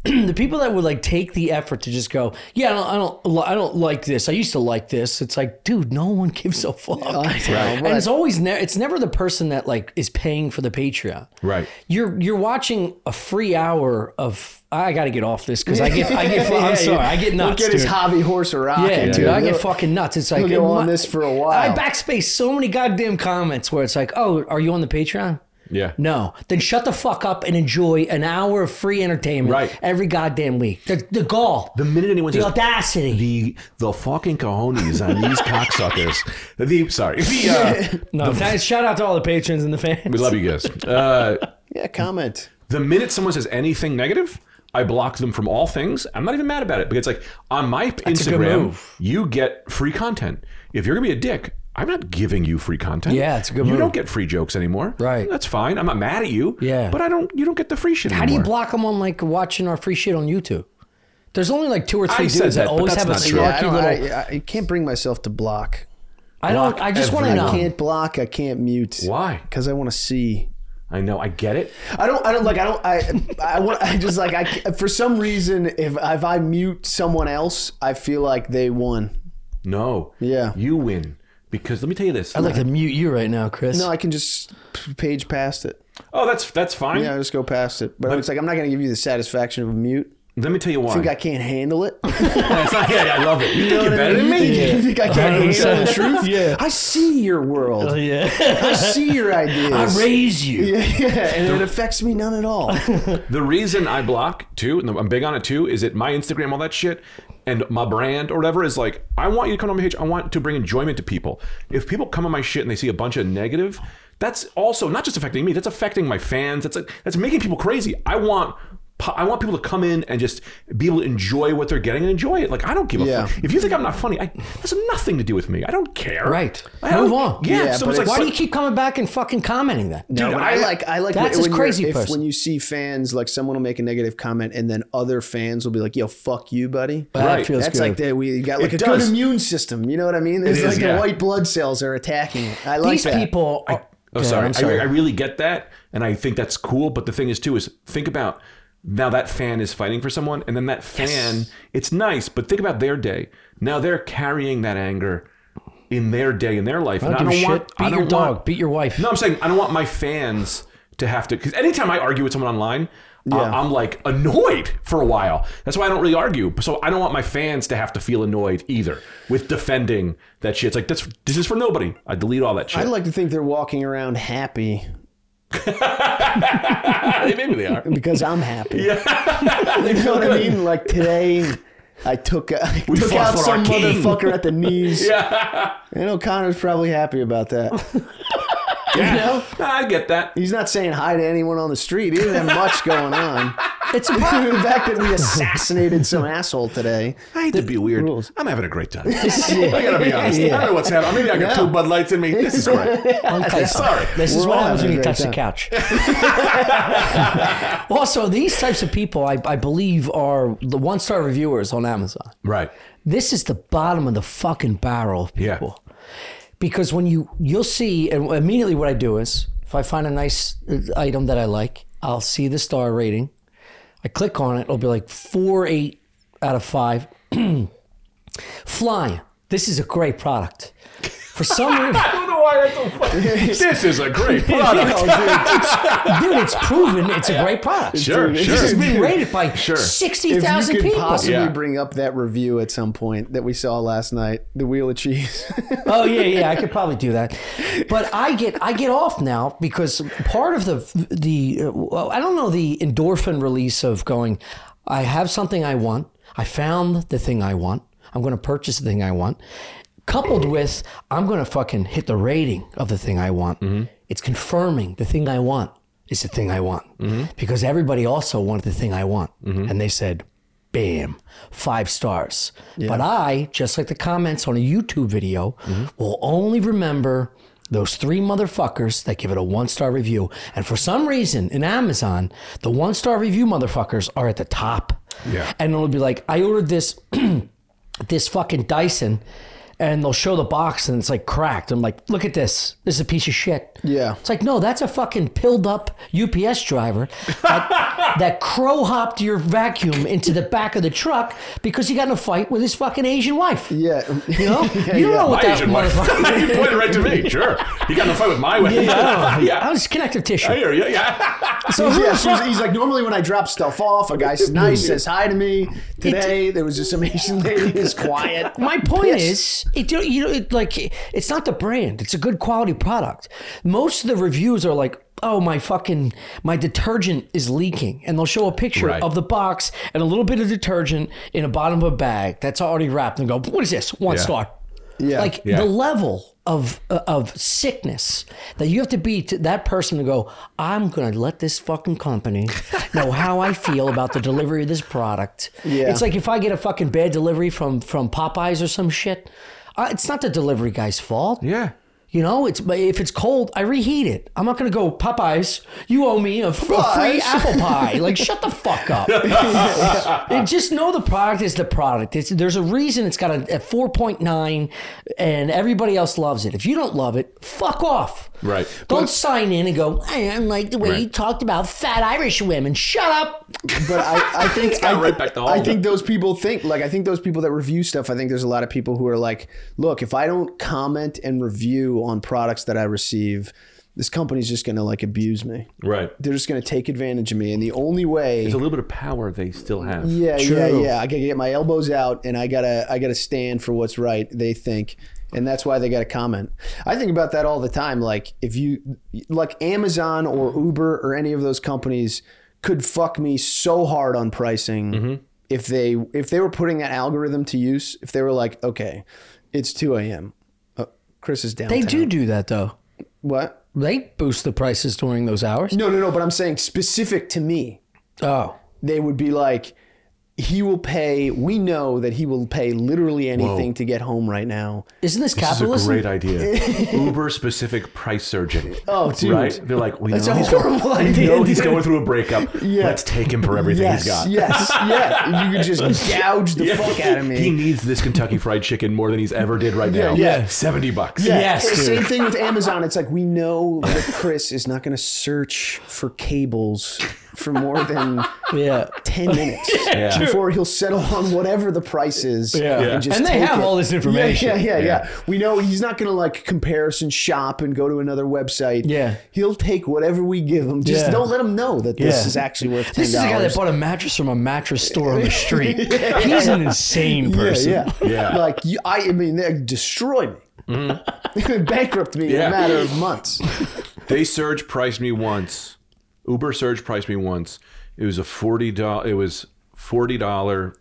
the people that would like take the effort to just go, yeah, I don't, I don't, I don't like this. I used to like this. It's like, dude, no one gives a fuck. Right. And it's always, ne- it's never the person that like is paying for the Patreon. Right. You're you're watching a free hour of. I got to get off this because I get I get. I'm sorry, I get nuts. Look at his dude. hobby horse a rocket. Yeah, dude, dude. I get fucking nuts. It's like he'll go on my- this for a while. I backspace so many goddamn comments where it's like, "Oh, are you on the Patreon?" Yeah. No, then shut the fuck up and enjoy an hour of free entertainment Right. every goddamn week. The, the gall, The minute anyone the says audacity. the the fucking cojones on these cocksuckers. The sorry. The uh, no, thanks, shout out to all the patrons and the fans. we love you guys. Uh, Yeah, comment. The minute someone says anything negative, I block them from all things. I'm not even mad about it because it's like on my a Instagram, move. you get free content. If you're gonna be a dick, I'm not giving you free content. Yeah, it's a good You move. don't get free jokes anymore. Right. That's fine. I'm not mad at you. Yeah. But I don't. You don't get the free shit anymore. How do you block them on like watching our free shit on YouTube? There's only like two or three I dudes that, that, always have a not true. Yeah, I, snarky little. I, I can't bring myself to block. I don't. block I just want to know. I can't block. I can't mute. Why? Because I want to see. I know. I get it. I don't. I don't like. I don't. I. I want. I just like. I. For some reason, if if I mute someone else, I feel like they won. No. Yeah. You win because let me tell you this. I'd like to mute you right now, Chris. No, I can just page past it. oh, that's that's fine. Yeah, I just go past it. But, it's like I'm not going to give you the satisfaction of a mute. Let me tell you why. I think I can't handle it. It's not- yeah, I love it. You think you're what I better than me? You think- you think I can't 100%. handle the truth? Yeah. I see your world. Oh, yeah. I see your ideas. I raise you. yeah, yeah, and it affects me none at all. The reason I block too, and I'm big on it too, is that my Instagram, all that shit, and my brand or whatever is like, I want you to come on my page. I want to bring enjoyment to people. If people come on my shit and they see a bunch of negative, that's also not just affecting me. That's affecting my fans. That's like, that's making people crazy. I want. I want people to come in and just be able to enjoy what they're getting and enjoy it. Like I don't give a Yeah. fuck. If you think I'm not funny, I, that's nothing to do with me. I don't care. Right. I Move don't- on. Yeah. Yeah, so it's like, Why do you keep coming back and fucking commenting that? No, Dude, but I- I, like I like That's when, when crazy you're, if, when you see fans like someone will make a negative comment and then other fans will be like, "Yo, fuck you, buddy." That Right. feels That's good. like that we got like It a does. good immune system. You know what I mean? It's is, like yeah. the white blood cells are attacking it. I like These that. people. Are, Oh, Yeah, sorry. I'm sorry. I, I really get that, and I think that's cool. But the thing is, too, is think about now that fan is fighting for someone, and then that fan, it's nice, but think about their day. Now they're carrying that anger in their day in their life. I and don't I give don't a want shit. I Beat don't your dog. want- Beat your wife. No, I'm saying I don't want my fans to have to because anytime I argue with someone online, uh, I'm like annoyed for a while. That's why I don't really argue. So I don't want my fans to have to feel annoyed either with defending that shit. It's like that's this is for nobody. I delete all that shit. I'd like to think they're walking around happy Maybe they are. because I'm happy. Yeah. you know what I mean? Like today, I took I took out some motherfucker at the knees. Yeah, And O'Connor's probably happy about that. you know? I get that. He's not saying hi to anyone on the street. He didn't have much going on. It's a the fact that we assassinated some asshole today. I hate to be weird. rules. I'm having a great time. I gotta be honest. I don't know what's happening. Maybe I got two Bud Lights in me. This is great. Okay, Sorry. This is We're what all happens when having you a touch great the couch. also, these types of people, I, I believe, are the one star reviewers on Amazon. Right. This is the bottom of the fucking barrel of Yeah. people. Because when you you'll see, and immediately what I do is, if I find a nice uh, item that I like, I'll see the star rating. I click on it. It'll be like four, eight out of five. Flying. This is a great product. For some reason, I don't know why that's so funny. this is a great product. dude, it's proven it's a great product. Sure, This sure. has been rated by Sure. sixty If you could people. possibly Yeah. bring up that review at some point that we saw last night, the wheel of cheese. oh yeah, yeah, I could probably do that. But I get I get off now because part of the the uh, well, I don't know the endorphin release of going. I have something I want. I found the thing I want. I'm going to purchase the thing I want. Coupled with I'm going to fucking hit the rating of the thing I want. Mm-hmm. It's confirming the thing I want is the thing I want mm-hmm. because everybody also wanted the thing I want, mm-hmm. and they said bam, five stars. But I, just like the comments on a YouTube video, will only remember those three motherfuckers that give it a one star review. And for some reason in Amazon, the one star review motherfuckers are at the top. Yeah. And it'll be like, I ordered this this fucking Dyson. And they'll show the box and it's like cracked. I'm like, look at this. This is a piece of shit. Yeah. It's like, no, that's a fucking pilled up UPS driver that, that crow hopped your vacuum into the back of the truck because he got in a fight with his fucking Asian wife. yeah. You know? Yeah, you don't yeah. know what My that Asian wife. motherfucker. you pointed right to me. Sure. He got in a fight with my wife. Yeah, yeah. I was connective I tissue. hear you. Yeah. So yeah, the she he's like, normally when I drop stuff off, a guy's nice, says hi to me. Today, there was just some Asian lady who's quiet. My point Pissed. is, it you know, you know, it, like it's not the brand; it's a good quality product. Most of the reviews are like, "Oh, my fucking my detergent is leaking," and they'll show a picture Right. of the box and a little bit of detergent in a bottom of a bag that's already wrapped, and go, "What is this? One Yeah. star." Yeah. Like Yeah. the level of uh, of sickness that you have to be to that person to go, I'm gonna let this fucking company know how I feel about the delivery of this product. Yeah. It's like if I get a fucking bad delivery from from Popeyes or some shit, uh, it's not the delivery guy's fault. Yeah. You know, it's if it's cold, I reheat it. I'm not gonna go Popeyes. You owe me a, f- a free apple pie. Like, shut the fuck up. And just know the product is the product. It's, there's a reason it's got a, a 4.9, and everybody else loves it. If you don't love it, fuck off. Right. Don't sign in and go. I don't like the way Right. you talked about fat Irish women. Shut up. But I, I think got I, right back to I think those people think like I think those people that review stuff. I think there's a lot of people who are like, look, if I don't comment and review on products that I receive, this company's just gonna like abuse me. Right. They're just gonna take advantage of me, and the only way. There's a little bit of power they still have. Yeah, yeah, yeah. I gotta get my elbows out, and I gotta, I gotta stand for what's right. They think, and that's why they gotta comment. I think about that all the time. Like if you, like Amazon or Uber or any of those companies could fuck me so hard on pricing if they, if they were putting that algorithm to use. If they were like, okay, it's two a.m. Uh, Chris is downtown. They do do that though. what? They boost the prices during those hours. No, no, no. But I'm saying specific to me. Oh, they would be like, he will pay. We know that he will pay literally anything to get home right now. isn't this This is a great idea. Uber specific price surging. Oh, dude. Right? They're like, we That's know, a he's, horrible we idea, know he's going through a breakup. Yeah. Let's take him for everything yes, he's got. yes, yeah. You could just gouge the Yeah. fuck out of me. He needs this Kentucky Fried Chicken more than he's ever did right now. Yeah, yeah. seventy bucks. Yeah. Yes, dude. Same thing with Amazon. It's like we know that Chris is not going to search for cables for more than Yeah. 10 minutes Yeah. before he'll settle on whatever the price is. Yeah. Yeah. just And they take have it. all this information. Yeah, yeah, yeah, Yeah. yeah. We know he's not going to like comparison shop and go to another website. Yeah. He'll take whatever we give him. Just Yeah. don't let him know that this Yeah. is actually worth $10. This is a guy that bought a mattress from a mattress store on the street. He's an insane person. Yeah, yeah. Yeah. Like, I, I mean, they destroy me. Mm-hmm. Bankrupt me in a matter of months. They surge priced me once. Uber surge priced me once. It was a forty dollar. It was forty dollar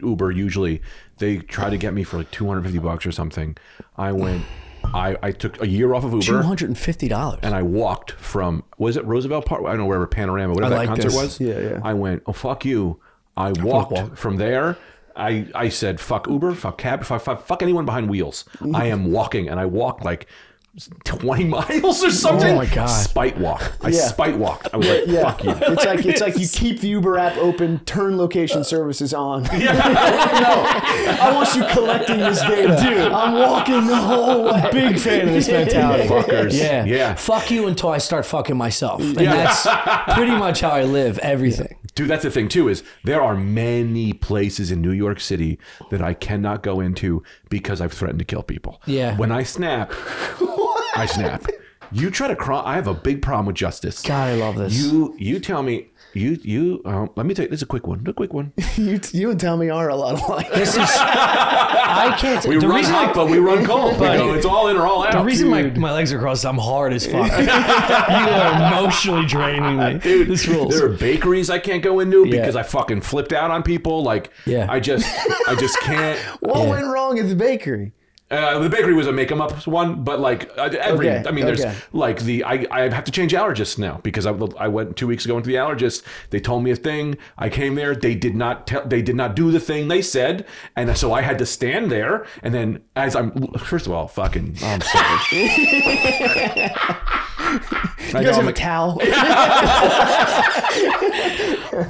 Uber. Usually, they try to get me for like two hundred fifty bucks or something. I went. I, I took a year off of Uber Two hundred and fifty dollars. and I walked from was it Roosevelt Park? I don't know wherever Panorama, whatever I that like concert this. was. Yeah, yeah. I went. Oh fuck you! I walked from there. I I said fuck Uber, fuck cab, fuck fuck, fuck anyone behind wheels. I am walking, and I walked like. 20 miles or something. Oh my God. Spite walk. I Yeah. spite walked. I was like, Yeah, fuck you. it's like it's like you keep the Uber app open, turn location services on. no, I want you collecting this data, dude. I'm walking the whole way. Big fan of this mentality. Fuckers. Yeah. Yeah. Fuck you until I start fucking myself. And that's pretty much how I live everything. Dude, that's the thing too is there are many places in New York City that I cannot go into because I've threatened to kill people. Yeah. When I snap, I snap. You try to crawl. I have a big problem with justice. God, I love this. You you tell me you you um, let me tell you this is a quick one. A quick one. You, you and Tommy are a lot alike. This is I can't. We the run reason hot, I, but we run cold. We Buddy. go, it's all in or all out. the reason my, my legs are crossed, I'm hard as fuck. you are emotionally draining me. Dude, this rules. there are bakeries I can't go into Yeah. because I fucking flipped out on people. Like, Yeah. I just, I just can't. What Yeah. went wrong at the bakery? Uh, the bakery was a make 'em up one, but like uh, every, Okay, I mean, there's like the I, I have to change allergists now because I, I went two weeks ago into the allergist. They told me a thing. I came there. They did not tell. They did not do the thing they said, and so I had to stand there. And then as I'm first of all, fucking, I'm sorry. I You know, guys have a like, towel?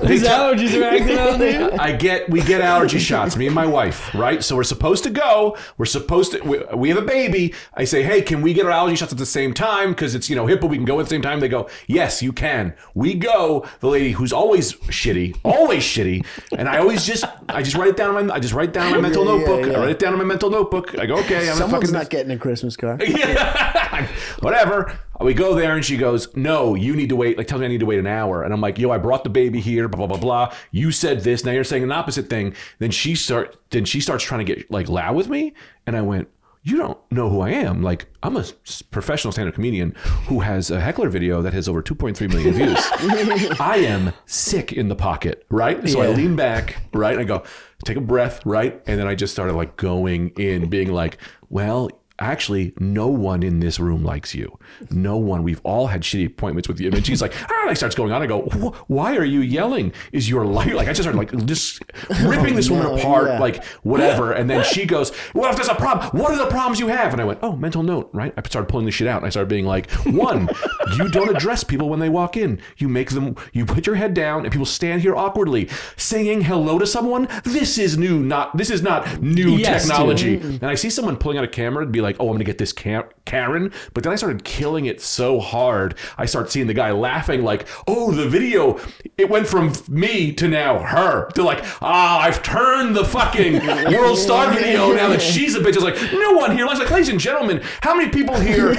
His allergies are acting out, dude. I get we get allergy shots, me and my wife, right? So we're supposed to go. We're supposed to. We, we have a baby. I say, hey, can we get our allergy shots at the same time? Because it's you know HIPAA. We can go at the same time. They go, yes, you can. We go. The lady who's always shitty, always shitty, and I always just I just write it down. On my, I just write down on my mental Yeah, yeah, notebook. yeah. I write it down on my mental notebook. I go, okay, I'm Someone's fucking not getting a Christmas card. yeah. Whatever. We go there and she goes, No, you need to wait. Like, tells me I need to wait an hour. And I'm like, Yo, I brought the baby here, blah, blah, blah, blah. You said this. Now you're saying an opposite thing. Then she start then she starts trying to get like loud with me. And I went, You don't know who I am. Like, I'm a professional stand-up comedian who has a heckler video that has over 2.3 million views. I am sick in the pocket, right? So I lean back, right? And I go, take a breath, right? And then I just started like going in, being like, well, actually, no one in this room likes you. No one. We've all had shitty appointments with you. And she's like, ah, and I starts going on. I go, why are you yelling? Is your life like? I just started like just ripping this woman no, apart, yeah. like whatever. And then she goes, well, if there's a problem, what are the problems you have? And I went, oh, mental note, right? I started pulling this shit out, and I started being like, one, you don't address people when they walk in. You make them, you put your head down, and people stand here awkwardly, saying hello to someone. This is new, not this is not new Yes, dude. technology. And I see someone pulling out a camera and be like, oh, I'm gonna get this Karen. But then I started killing it so hard. I start seeing the guy laughing like, oh, the video, it went from me to now her to like, ah, I've turned the fucking WorldStar video now that she's a bitch. It's like, no one here. Like, ladies and gentlemen, how many people here,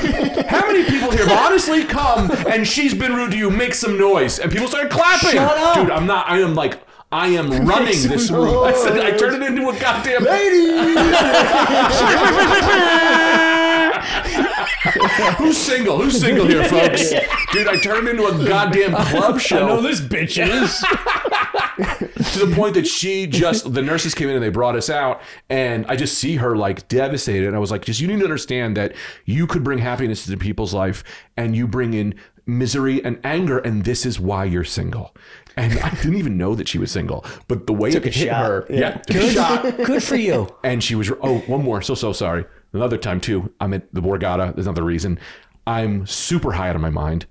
how many people here have honestly come and she's been rude to you? Make some noise. And people started clapping. Shut up. Dude, I'm not, I am like, I am running this room. I said, I turned it into a goddamn lady. Who's single? Who's single here, folks? Dude, I turned into a goddamn club show this bitch is. to the point that she just the nurses came in and they brought us out and I just see her like devastated and I was like just you need to understand that you could bring happiness to people's life and you bring in misery and anger and this is why you're single. And I didn't even know that she was single, but the way it a hit shot. her, yeah, Yeah. took a shot. Good for you. And she was, oh, one more. So, so sorry. Another time, too. I'm at the Borgata. There's another reason. I'm super high out of my mind.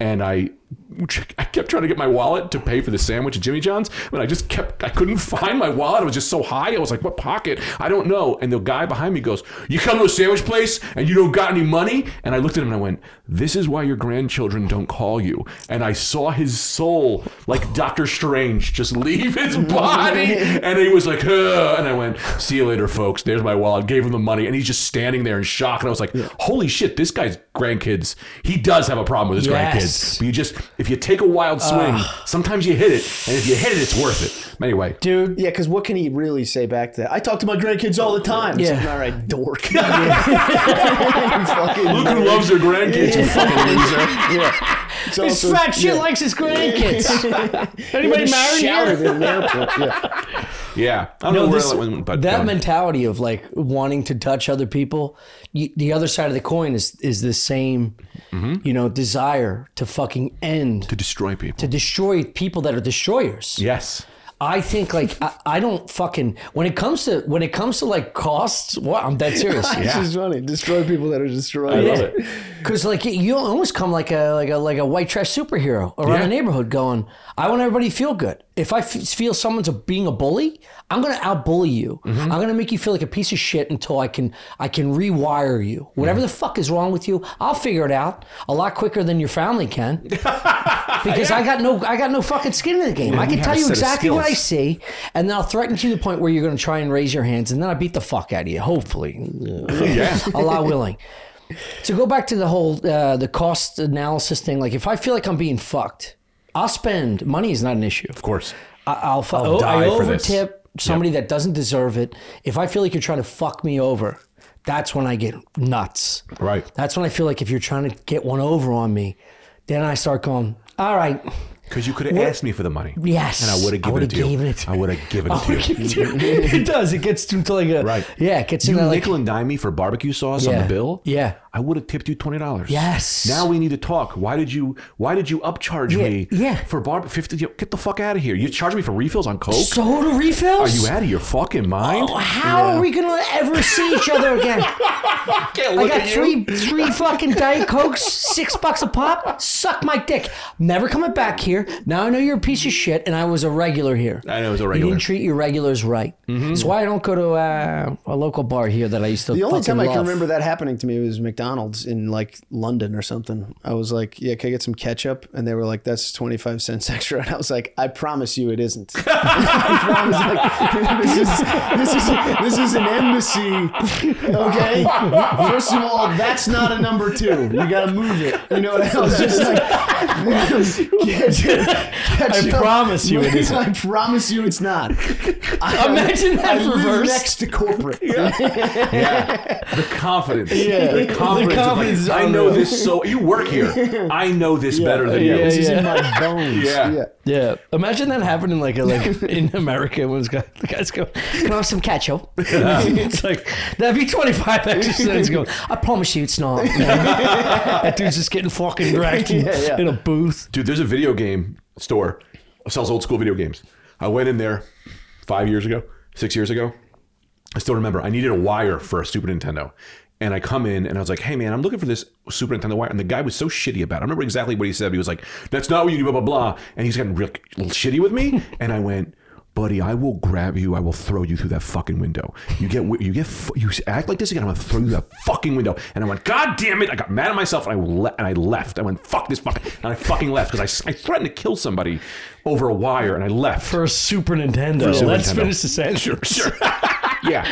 And I I kept trying to get my wallet to pay for the sandwich at Jimmy John's, but I just kept, I couldn't find my wallet. It was just so high. I was like, what pocket? I don't know. And the guy behind me goes, You come to a sandwich place and you don't got any money? And I looked at him and I went, This is why your grandchildren don't call you. And I saw his soul, like Doctor Strange, just leave his body. And he was like, Ugh. And I went, See you later, folks. There's my wallet. Gave him the money. And he's just standing there in shock. And I was like, Holy shit, this guy's grandkids, he does have a problem with his Yes. grandkids. But you just, if you take a wild swing, ah. sometimes you hit it. And if you hit it, it's worth it. Anyway. dude. Yeah, because what can he really say back to that? I talk to my grandkids all the time. It's Yeah. like, all right, dork. Fucking- Look who loves their grandkids, you fucking loser. yeah. It's This also- fat shit yeah. likes his grandkids. Anybody Just married shouted here? in the airport. Yeah. Yeah. I don't No, know where this- that went, but that um, mentality of like wanting to touch other people, you, the other side of the coin is is the same, Mm-hmm. you know, desire to fucking end, to destroy people. to destroy people that are destroyers. yes. I think like I, I don't fucking when it comes to when it comes to like costs. What I'm dead serious. It's just funny. Destroy people that are destroyed. I love it. Because like you almost come like a like a like a white trash superhero around Yeah. the neighborhood, going, "I want everybody to feel good. If I f- feel someone's a, being a bully, I'm gonna out bully you. Mm-hmm. I'm gonna make you feel like a piece of shit until I can I can rewire you. Whatever Mm-hmm. the fuck is wrong with you, I'll figure it out a lot quicker than your family can. because I got no I got no fucking skin in the game. I you can have tell a you set of exactly what I skills. see, and then I'll threaten you to the point where you're gonna try and raise your hands, and then I beat the fuck out of you. Hopefully. Yeah. Allah willing. To go back to the whole uh, the cost analysis thing, like if I feel like I'm being fucked, I'll spend. Money is not an issue. Of course. I, I'll, fu- I'll die I for this. overtip somebody that doesn't deserve it. If I feel like you're trying to fuck me over, that's when I get nuts. Right. That's when I feel like if you're trying to get one over on me, then I start going, all right. Because you could have asked me for the money. Yes. And I would have given it to you. it to I would have given it oh, to you. it does. It gets to like a Right. Yeah, it gets You that like nickel and dime me for barbecue sauce on Yeah. the bill. Yeah. I would have tipped you twenty dollars. Yes. Now we need to talk. Why did you? Why did you upcharge Yeah, me? yeah. For bar fifty. Get the fuck out of here. You charge me for refills on Coke. soda refills. Are you out of your fucking mind? Oh, how are we gonna ever see each other again? I got three three fucking Diet Cokes, six bucks a pop. Suck my dick. Never coming back here. Now I know you're a piece of shit, and I was a regular here. I know it was a regular. You regular. didn't treat your regulars right. That's why I don't go to uh, a local bar here that I used to. The only fucking time I can love. remember that happening to me was McDonald's in like London or something. I was like, "Yeah, can I get some ketchup?" And they were like, "That's twenty five cents extra." And I was like, "I promise you, it isn't. I promise. Like, this is this is this is an embassy. Okay. First of all, that's not a number two. You got to move it. You know. And I was just like, ketchup, I promise you it isn't. I promise you, it's not. I, Imagine that I live reversed. next to corporate. Yeah. The confidence. Yeah. The confidence. of, confidence is like, I know this so. You work here. I know this better than yeah, you. This is in my bones. Yeah. yeah. Yeah, imagine that happening like a, like in America when this guy, the guys go, "Can I have some ketchup?" it's like that'd be twenty five extra cents. Go, I promise you, it's not. that dude's just getting fucking wrecked in, Yeah, yeah. in a booth. Dude, there's a video game store sells old school video games. I went in there five years ago, six years ago. I still remember. I needed a wire for a Super Nintendo. And I come in and I was like, hey man, I'm looking for this Super Nintendo wire. And the guy was so shitty about it. I remember exactly what he said. He was like, that's not what you do, blah, blah, blah. And he's getting real shitty with me. And I went, buddy, I will grab you. I will throw you through that fucking window. You get, you get, you act like this again. I'm gonna throw you through that fucking window. And I went, God damn it! I got mad at myself and I le- and I left. I went, fuck this fucking, and I fucking left because I, I threatened to kill somebody over a wire and I left. For a Super Nintendo. Super Let's Nintendo. finish the sentence. Sure. yeah.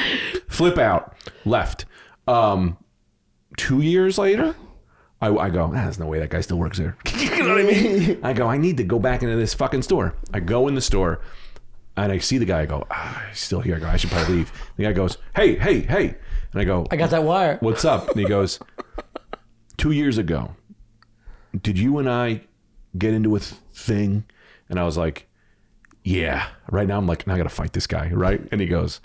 Flip out. Left. Um, two years later, I, I go, ah, there's no way that guy still works there. you know what I mean? I go, I need to go back into this fucking store. I go in the store and I see the guy. I go, ah, he's still here. I go, I should probably leave. The guy goes, hey, hey, hey. And I go, I got that wire. what's up? And he goes, two years ago, did you and I get into a thing? And I was like, yeah. Right now, I'm like, now I got to fight this guy, right? And he goes,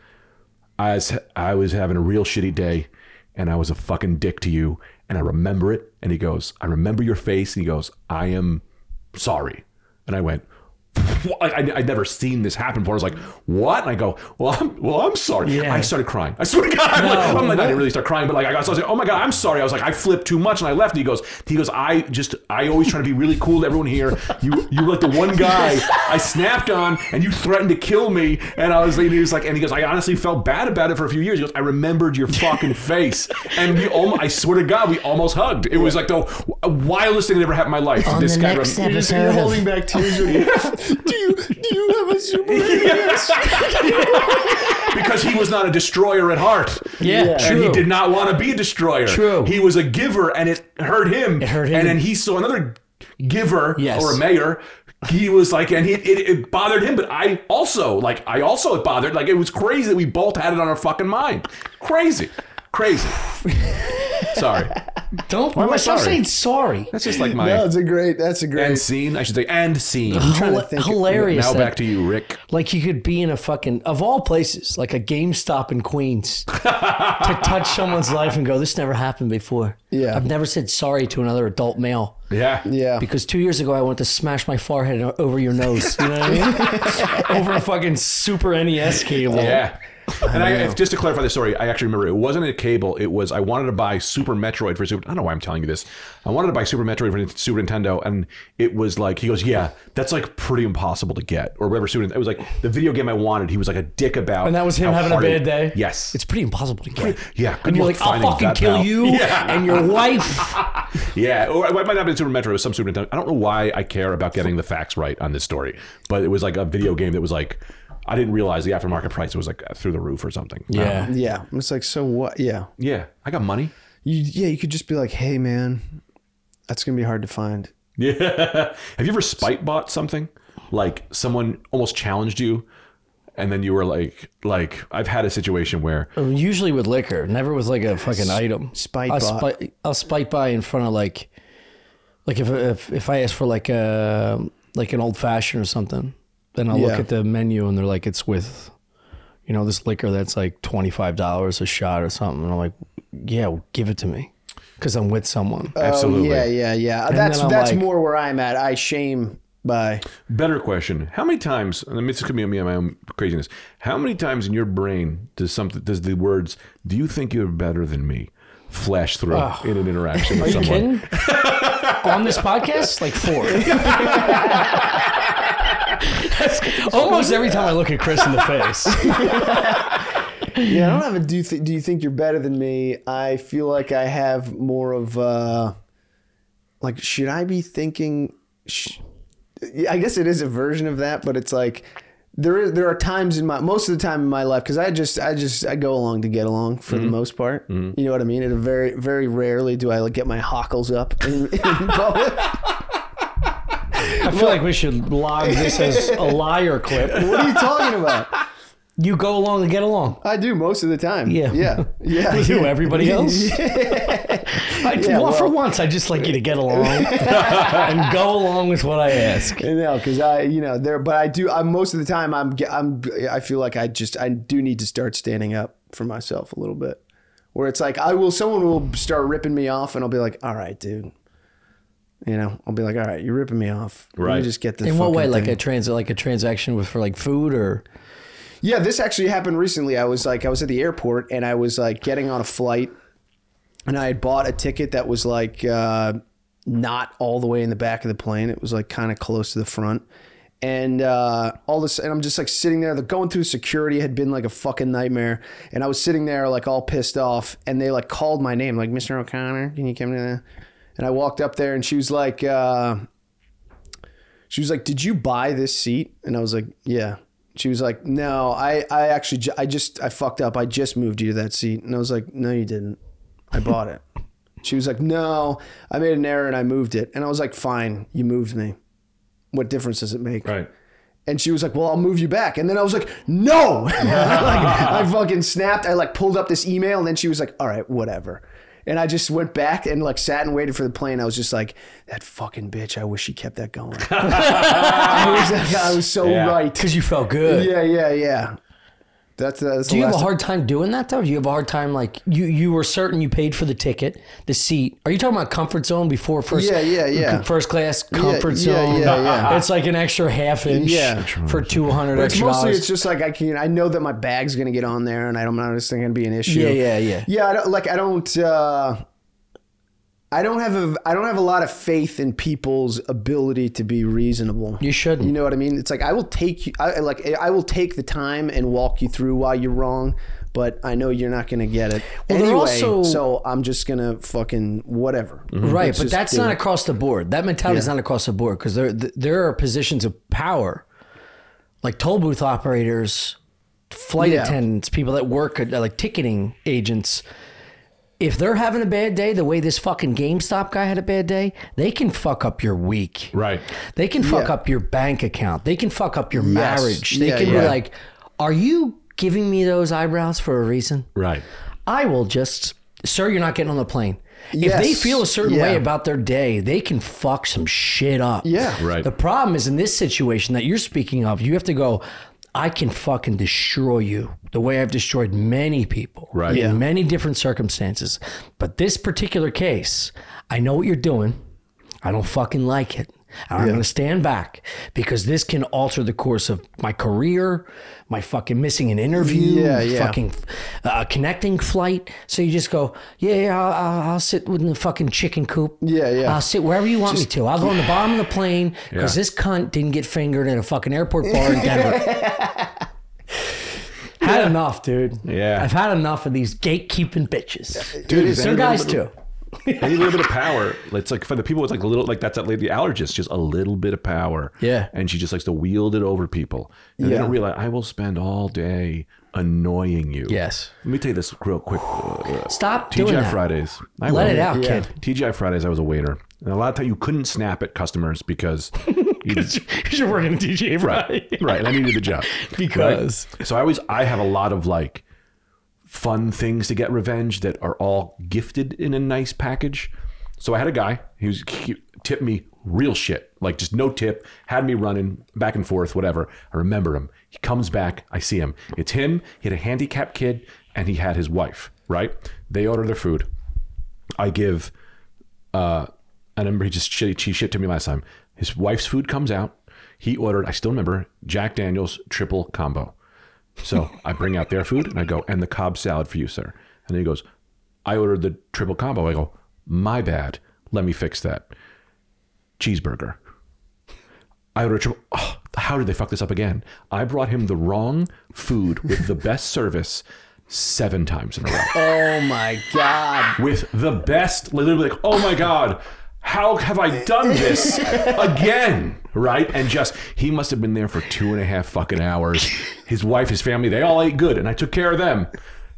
I was, I was having a real shitty day and I was a fucking dick to you and I remember it. And he goes, I remember your face. And he goes, I am sorry. And I went, I, I, I'd never seen this happen before. I was like, what? And I go, well, I'm, well, I'm sorry. Yeah. I started crying. I swear to God. I'm like, I'm like, I didn't really start crying, but like, I got, so I was like, oh my God, I'm sorry. I was like, I flipped too much and I left. And he goes, he goes, I just, I always try to be really cool to everyone here. You, you were like the one guy I snapped on and you threatened to kill me. And I was like, he was like, and he goes, I honestly felt bad about it for a few years. He goes, I remembered your fucking face. And we almost, I swear to God, we almost hugged. It was like the wildest thing that ever happened in my life. On this the guy next rem- You're, just, episode you're of- holding back tears. When you, do you do you have a super alias? because he was not a destroyer at heart. Yeah, Yeah. And true. he did not want to be a destroyer. True. He was a giver and it hurt him. It hurt him. And then he saw another giver Yes. or a mayor. He was like, and he, it, it bothered him, but I also, like, I also it bothered. Like, it was crazy that we both had it on our fucking mind. Crazy. Crazy. Sorry. Don't Why am I stop sorry? saying sorry. That's just like my No, it's a great. That's a great. end scene. I should say end scene. trying to think- hilarious. now that- back to you, Rick. Like you could be in a fucking of all places, like a GameStop in Queens, to touch someone's life and go, "This never happened before." Yeah. I've never said sorry to another adult male Yeah. yeah. because two years ago I went to smash my forehead over your nose. You know what I mean? over a fucking Super NES cable. Yeah. And I, if, just to clarify the story, I actually remember it wasn't a cable. It was I wanted to buy Super Metroid for Super. I don't know why I'm telling you this. I wanted to buy Super Metroid for Super Nintendo, and it was like he goes, "Yeah, that's like pretty impossible to get." Or whatever. Super. It was like the video game I wanted. He was like a dick about. And that was him having a bad it- day. Yes. It's pretty impossible to get. yeah. Good And you're like, I'll fucking kill pal." you Yeah. and your wife. Yeah, or it might not have been Super Metroid. It was some Super Nintendo. I don't know why I care about getting the facts right on this story, but it was like a video game that was like I didn't realize the aftermarket price was like through the roof or something. I don't. Yeah. Um, yeah. It's like so what? Yeah. yeah. I got money. You yeah. You could just be like, hey man, that's gonna be hard to find. Yeah. Have you ever spite bought something? Like someone almost challenged you, and then you were like, like I've had a situation where oh, Usually with liquor, never with like a fucking item. spite I'll bot. spite, I'll spite buy in front of like, like if if if I ask for like a like an old fashioned or something, then I'll Yeah. look at the menu and they're like it's with, you know, this liquor that's like twenty five dollars a shot or something, and I'm like, yeah, well, give it to me, because I'm with someone. Oh, absolutely. Oh, yeah, yeah, yeah. That's that's like- more where I'm at. I shame buy. Better question: How many times? And this could be me and my own craziness. How many times in your brain does something does the words "Do you think you're better than me" flash through in an interaction with Are you someone? kidding? On this podcast, like four. That's almost every time I look at Chris in the face. Yeah, I don't have a do. You th- do you think you're better than me? I feel like I have more of uh like should I be thinking? Sh- I guess it is a version of that, but it's like there is there are times in my most of the time in my life because I just I just I go along to get along for the most part. You know what I mean? And very very rarely do I like get my hockles up in, in public. I feel like we should log this as a liar clip. what are you talking about? You go along and get along. I do most of the time. Yeah. yeah, yeah. You, everybody else? I, Yeah, well, for once, I just like you to get along and go along with what I ask. You know, because I, you know, there, but I do. I most of the time, I'm, I'm, I feel like I just, I do need to start standing up for myself a little bit. Where it's like, I will, someone will start ripping me off, and I'll be like, all right, dude. You know, I'll be like, all right, you're ripping me off. Let me Right. just get this. In what way? fucking Like a trans, like a transaction with for like food or Yeah, this actually happened recently. I was like, I was at the airport and I was like getting on a flight, and I had bought a ticket that was like uh, not all the way in the back of the plane. It was like kind of close to the front. And uh, all this, and I'm just like sitting there. The going through security had been like a fucking nightmare. And I was sitting there like all pissed off. And they like called my name, like Mr. O'Connor, can you come to the? And I walked up there, and she was like, uh, she was like, "Did you buy this seat?" And I was like, "Yeah." She was like, "No, I, I actually, I just, I fucked up. I just moved you to that seat." And I was like, "No, you didn't. I bought it." She was like, "No, I made an error and I moved it." And I was like, "Fine, you moved me. What difference does it make?" Right. And she was like, "Well, I'll move you back." And then I was like, "No!" like, I fucking snapped. I like pulled up this email, and then she was like, "All right, whatever." And I just went back and like sat and waited for the plane. I was just like, "That fucking bitch! I wish she kept that going." I was, like, I was so Yeah. right. because you felt good. Yeah, yeah, yeah. That's, that's Do you have a hard time doing that though? Do you have a hard time like you you were certain you paid for the ticket, the seat? Are you talking about comfort zone before first? Yeah, yeah, yeah. First class comfort yeah, zone. yeah, yeah. yeah. It's like an extra half inch Yeah. for two hundred It's extra mostly dollars. it's just like I can I know that my bag's gonna get on there and I don't know it's gonna be an issue. Yeah, yeah, yeah. Yeah, I don't, like I don't uh I don't have a I don't have a lot of faith in people's ability to be reasonable. You shouldn't. You know what I mean? It's like I will take you I like I will take the time and walk you through why you're wrong, but I know you're not going to get it. Well, anyway, also- so I'm just going to fucking whatever. Right, Let's but that's not it. across the board. That mentality is not across the board because there there are positions of power, like toll booth operators, flight Yeah. attendants, people that work at like ticketing agents. If they're having a bad day, the way this fucking GameStop guy had a bad day, they can fuck up your week. Right. They can fuck Yeah. up your bank account. They can fuck up your marriage. They Yeah, can yeah. be like, "Are you giving me those eyebrows for a reason?" Right. I will just, sir, you're not getting on the plane. If they Yes. feel a certain way about their day, they can fuck some shit up. Yeah. Right. The problem is in this situation that you're speaking of, you have to go, I can fucking destroy you the way I've destroyed many people Right. in Yeah. many different circumstances. But this particular case, I know what you're doing. I don't fucking like it. And I'm going to stand back because this can alter the course of my career, my fucking missing an interview, Yeah, yeah. fucking uh, connecting flight. So you just go, yeah, yeah, I'll, I'll, I'll sit within the fucking chicken coop. Yeah, yeah. I'll sit wherever you want me to. I'll go on the bottom of the plane because Yeah. this cunt didn't get fingered at a fucking airport bar in Denver. had enough, dude. Yeah. I've had enough of these gatekeeping bitches. Dude, is They're any guys little- too. Any little bit of power. It's like for the people with like a little like that's that lady the allergist, just a little bit of power. Yeah. And she just likes to wield it over people. And they don't realize I will spend all day annoying you. Yes. Let me tell you this real quick. Stop doing TGI that. Fridays. I Let will. it out, Yeah. kid. TGI Fridays, I was a waiter. And a lot of time you couldn't snap at customers because you You're working at DJ right, right. And I needed the job Because- Right? so I always I have a lot of like fun things to get revenge that are all gifted in a nice package. So I had a guy he was tipped me real shit, like just no tip, had me running back and forth, whatever. I remember him. He comes back, I see him. It's him. He had a handicapped kid, and he had his wife. Right? They order their food. I give uh, I remember he just shit, he shipped to me last time. His wife's food comes out. He ordered, I still remember, Jack Daniels triple combo. So I bring out their food and I go, and the Cobb salad for you, sir. And he goes, I ordered the triple combo. I go, my bad. Let me fix that. Cheeseburger. I ordered triple. Oh, how did they fuck this up again? I brought him the wrong food with the best service seven times in a row Oh my god. with the best, literally like, oh my God, how have I done this again? Right? And just, he must have been there for two and a half fucking hours. His wife, his family, they all ate good, and I took care of them.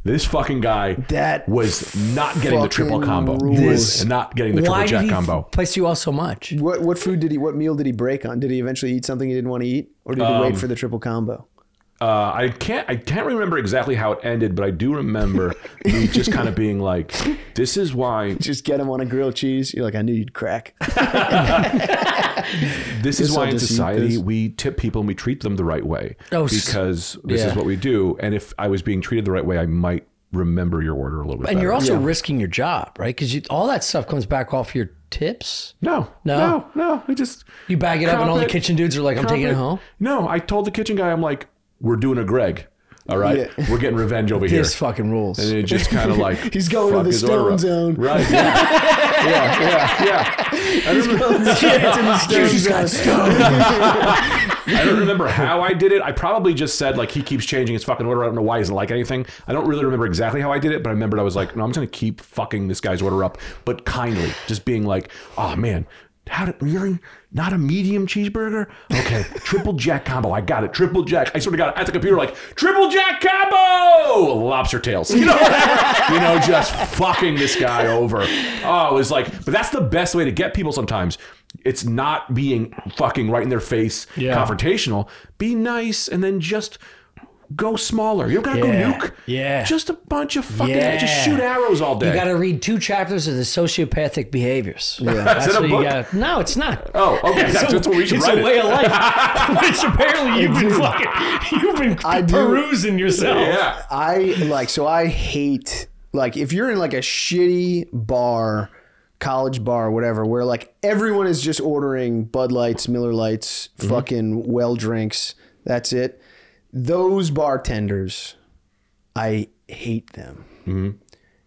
This fucking guy That was not getting the triple fucking combo. rules. He was not getting the Why triple jack did he combo. place you all so much? What what food did he? What meal did he break on? Did he eventually eat something he didn't want to eat, or did he Um, wait for the triple combo? Uh, I can't I can't remember exactly how it ended, but I do remember me just kind of being like, this is why Just get him on a grilled cheese. You're like, I knew you'd crack. this is why in society we tip people and we treat them the right way Oh, because this yeah. is what we do and if i was being treated the right way i might remember your order a little bit And you're better. also risking your job, right? Because all that stuff comes back off your tips. no No? no no i just You bag it up, and all the kitchen dudes are like, "I'm taking it Comp home." no i told the kitchen guy i'm like we're doing a greg all right Yeah. we're getting revenge over here This fucking rules. and it just kind of like He's going to the stone zone. right yeah yeah yeah yeah I remember, I don't remember how I did it. I probably just said like he keeps changing his fucking order. I don't know why he doesn't like anything. I don't really remember exactly how I did it, but I remembered I was like, no, I'm just gonna keep fucking this guy's order up, but kindly, just being like, oh man. How did really not a medium cheeseburger? Okay, triple jack combo. I got it. Triple jack. I sort of got it at the computer like triple jack combo. Lobster tails. You know, you know, just fucking this guy over. Oh, it was like, but that's the best way to get people. Sometimes it's not being fucking right in their face, Yeah. confrontational. Be nice, and then just go smaller. You don't gotta Yeah. go nuke. Yeah. Just a bunch of fucking Yeah. just shoot arrows all day. You got to read two chapters of the sociopathic behaviors. Yeah, Is it a book? Got. No, it's not. Oh, okay. That's, a- that's what we should it's write a it. way of life, which apparently you've been fucking, you've been I do. perusing yourself. Yeah. I like so I hate like if you're in like a shitty bar, college bar, whatever, where like everyone is just ordering Bud Lights, Miller Lights, mm-hmm. fucking well drinks. That's it. Those bartenders, I hate them. Mm-hmm.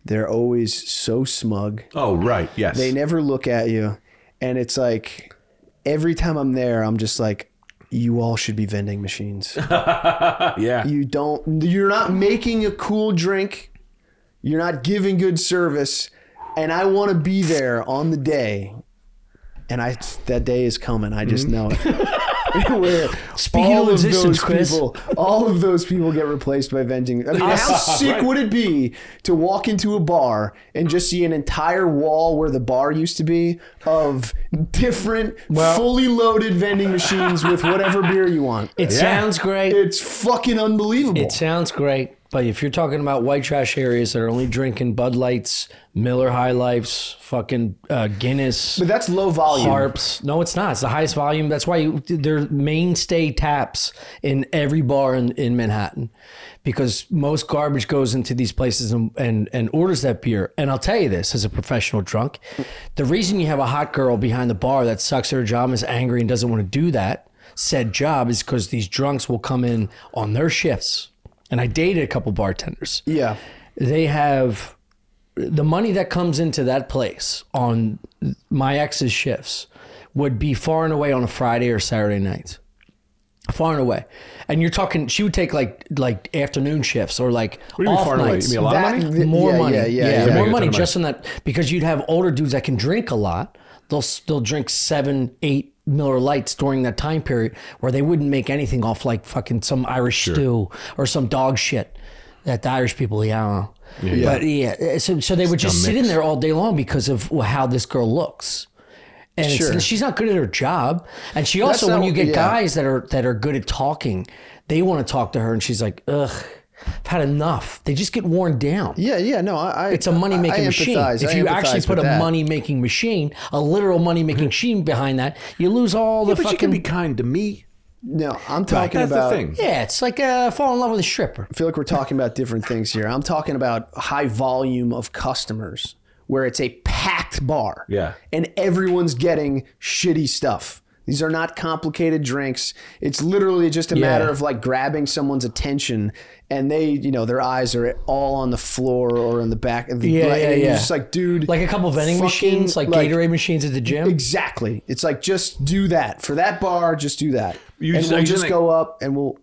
They're always so smug. Oh, right. Yes. They never look at you, and it's like every time I'm there, I'm just like, you all should be vending machines. yeah. You don't. You're not making a cool drink. You're not giving good service, and I want to be there on the day. And I that day is coming. I just mm-hmm. know it. Where. Speaking of those Chris. people, all of those people get replaced by vending. I mean, ah, how sick Right. would it be to walk into a bar and just see an entire wall where the bar used to be of different, fully loaded vending machines with whatever beer you want? It sounds great. It's fucking unbelievable. It sounds great, but if you're talking about white trash areas that are only drinking Bud Lights, Miller High Lifes, fucking uh, Guinness, but that's low volume. Harps, no, it's not. It's the highest volume. That's why you, they're mainstay taps in every bar in, in Manhattan, because most garbage goes into these places and, and and orders that beer. And I'll tell you this, as a professional drunk, the reason you have a hot girl behind the bar that sucks at her job, is angry, and doesn't want to do that said job is because these drunks will come in on their shifts. And I dated a couple bartenders Yeah. they have the money that comes into that place on my ex's shifts would be far and away on a Friday or Saturday night. Far and away. And you're talking she would take like like afternoon shifts or like What do you mean off far away? nights. You mean a lot of money? th- more yeah, money. Yeah, yeah, yeah, yeah. more money just in that because you'd have older dudes that can drink a lot. They'll they'll drink seven, eight Miller Lights during that time period where they wouldn't make anything off like fucking some Irish stew or some dog shit that the Irish people don't know. But yeah, eh, so so they would just sit in there all day long because of how this girl looks. And Sure. she's not good at her job. And she also, when you get yeah. guys that are that are good at talking, they want to talk to her, and she's like, "Ugh, I've had enough." They just get worn down. Yeah, yeah, no, I. I It's a money making machine. If I you actually put a that. money making machine, a literal money making machine behind that, you lose all the but you fucking. can be kind to me. No, I'm talking That's about. the thing. yeah, it's like uh, fall in love with a stripper. I feel like we're talking about different things here. I'm talking about high volume of customers where it's a packed bar. Yeah. And everyone's getting shitty stuff. These are not complicated drinks. It's literally just a Yeah. matter of like grabbing someone's attention and they, you know, their eyes are all on the floor or in the back of the Yeah, like, yeah, and you're yeah. just like, dude. Like a couple vending fucking, machines, like, Gatorade machines at the gym. Exactly. It's like just do that. For that bar, just do that. You and just- we'll you just think- go up and we'll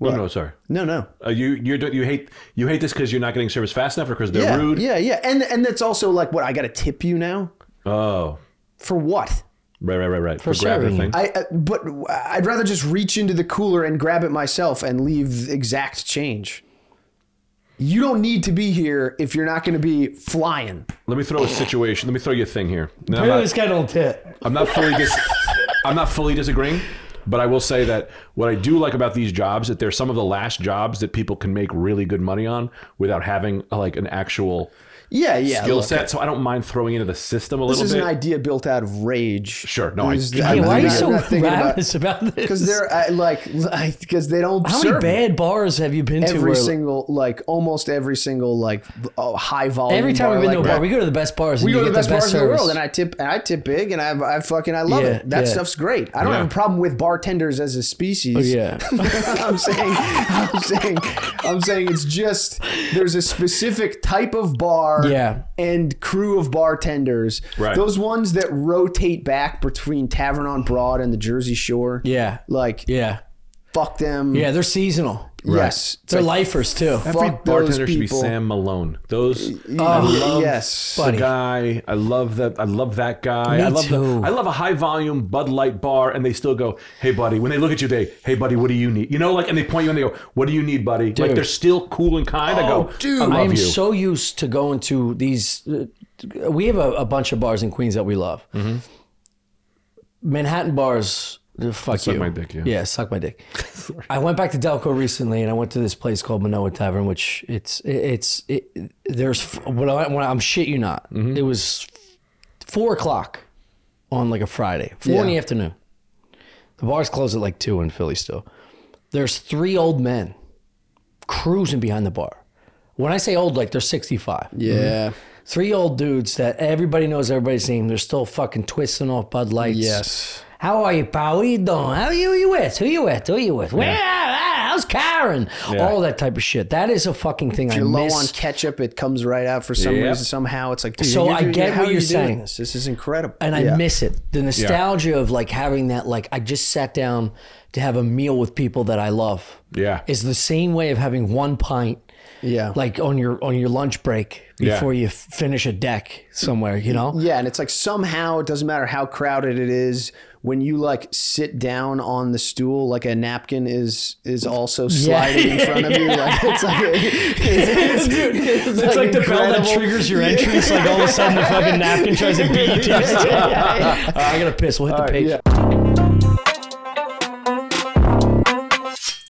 No, no, sorry. No, no. Uh, you you you hate you hate this because you're not getting service fast enough, or because they're yeah, rude. Yeah, yeah. And and that's also like what I got to tip you now Oh, for what? Right, right, right, right. For, serving grabbing the thing. I uh, but I'd rather just reach into the cooler and grab it myself and leave exact change. You don't need to be here if you're not going to be flying. Let me throw a situation. Let me throw you a thing here. Now, I'm, Apparently not, this guy don't tit. I'm not fully dis- I'm not fully disagreeing, but I will say that what I do like about these jobs that they're some of the last jobs that people can make really good money on without having like an actual Yeah, yeah. skill look, set. So I don't mind throwing into the system a little bit. This is bit. an idea built out of rage. Sure, no, I- This is- Yeah, Hey, I'm why are you so I'm not thinking about- about, this? Because they're I, like because they don't How serve many bad bars have you been to? every where- single like almost every single like oh, high volume. every time bar we've been like to a bar, we go to the best bars. We go to get the best bars in the world, and I tip, and I tip big, and I, I fucking, I love Yeah, it. That yeah. stuff's great. I don't Yeah. have a problem with bartenders as a species. Oh, yeah. I'm saying, I'm saying, I'm saying it's just there's a specific type of bar, Yeah. and crew of bartenders. Right. Those ones that rotate back between Tavern on Broad and the Jersey Shore. Yeah. like Yeah. fuck them. Yeah, they're seasonal. Yes, It's They're like, lifers too. Every fuck those bartender should be. Sam Malone. Those Oh, yes. the Buddy. guy. I love that. I love that guy. Me I love too. The, I love a high volume Bud Light bar, and they still go, "Hey, buddy." When they look at you, they, "Hey, buddy, what do you need?" You know, like, and they point you and they go, "What do you need, buddy?" Like they're still cool and kind. I go, Oh, dude. I, I am you." so used to going to these. Uh, we have a, a bunch of bars in Queens that we love. Mm-hmm. Manhattan bars Fuck Suck you. my dick, yeah. suck my dick. I went back to Delco recently, and I went to this place called Manoa Tavern, which it's it's it, there's when, I, when I'm shit you not. Mm-hmm. It was four o'clock on like a Friday, four in Yeah. the afternoon. The bars close at like two in Philly still. There's three old men cruising behind the bar. When I say old, like they're 65. Yeah. Three old dudes that everybody knows everybody's name. They're still fucking twisting off Bud Lights. Yes. How are you, pal? What you doing? How are you, you with? Who you with? Who you with? Where? Ah, how's Karen? All that type of shit. That is a fucking thing I You're low miss. on ketchup, it comes right out for some Yep. reason. Somehow it's like, dude, So you're I doing- get how what are you're you doing saying. This? this is incredible. and I Yeah. miss it. The nostalgia of like having that, like I just sat down to have a meal with people that I love. Yeah. Is the same way of having one pint Yeah. like on your on your lunch break Yeah. before you f- finish a deck somewhere, you know? Yeah, and it's like somehow it doesn't matter how crowded it is. When you like sit down on the stool, like a napkin is is also sliding in front of you. Like it's like it's, Dude, it's, like, the bell that triggers your entrance. Like all of a sudden, the fucking napkin tries to beat you. I gotta piss. We'll hit the page. yeah.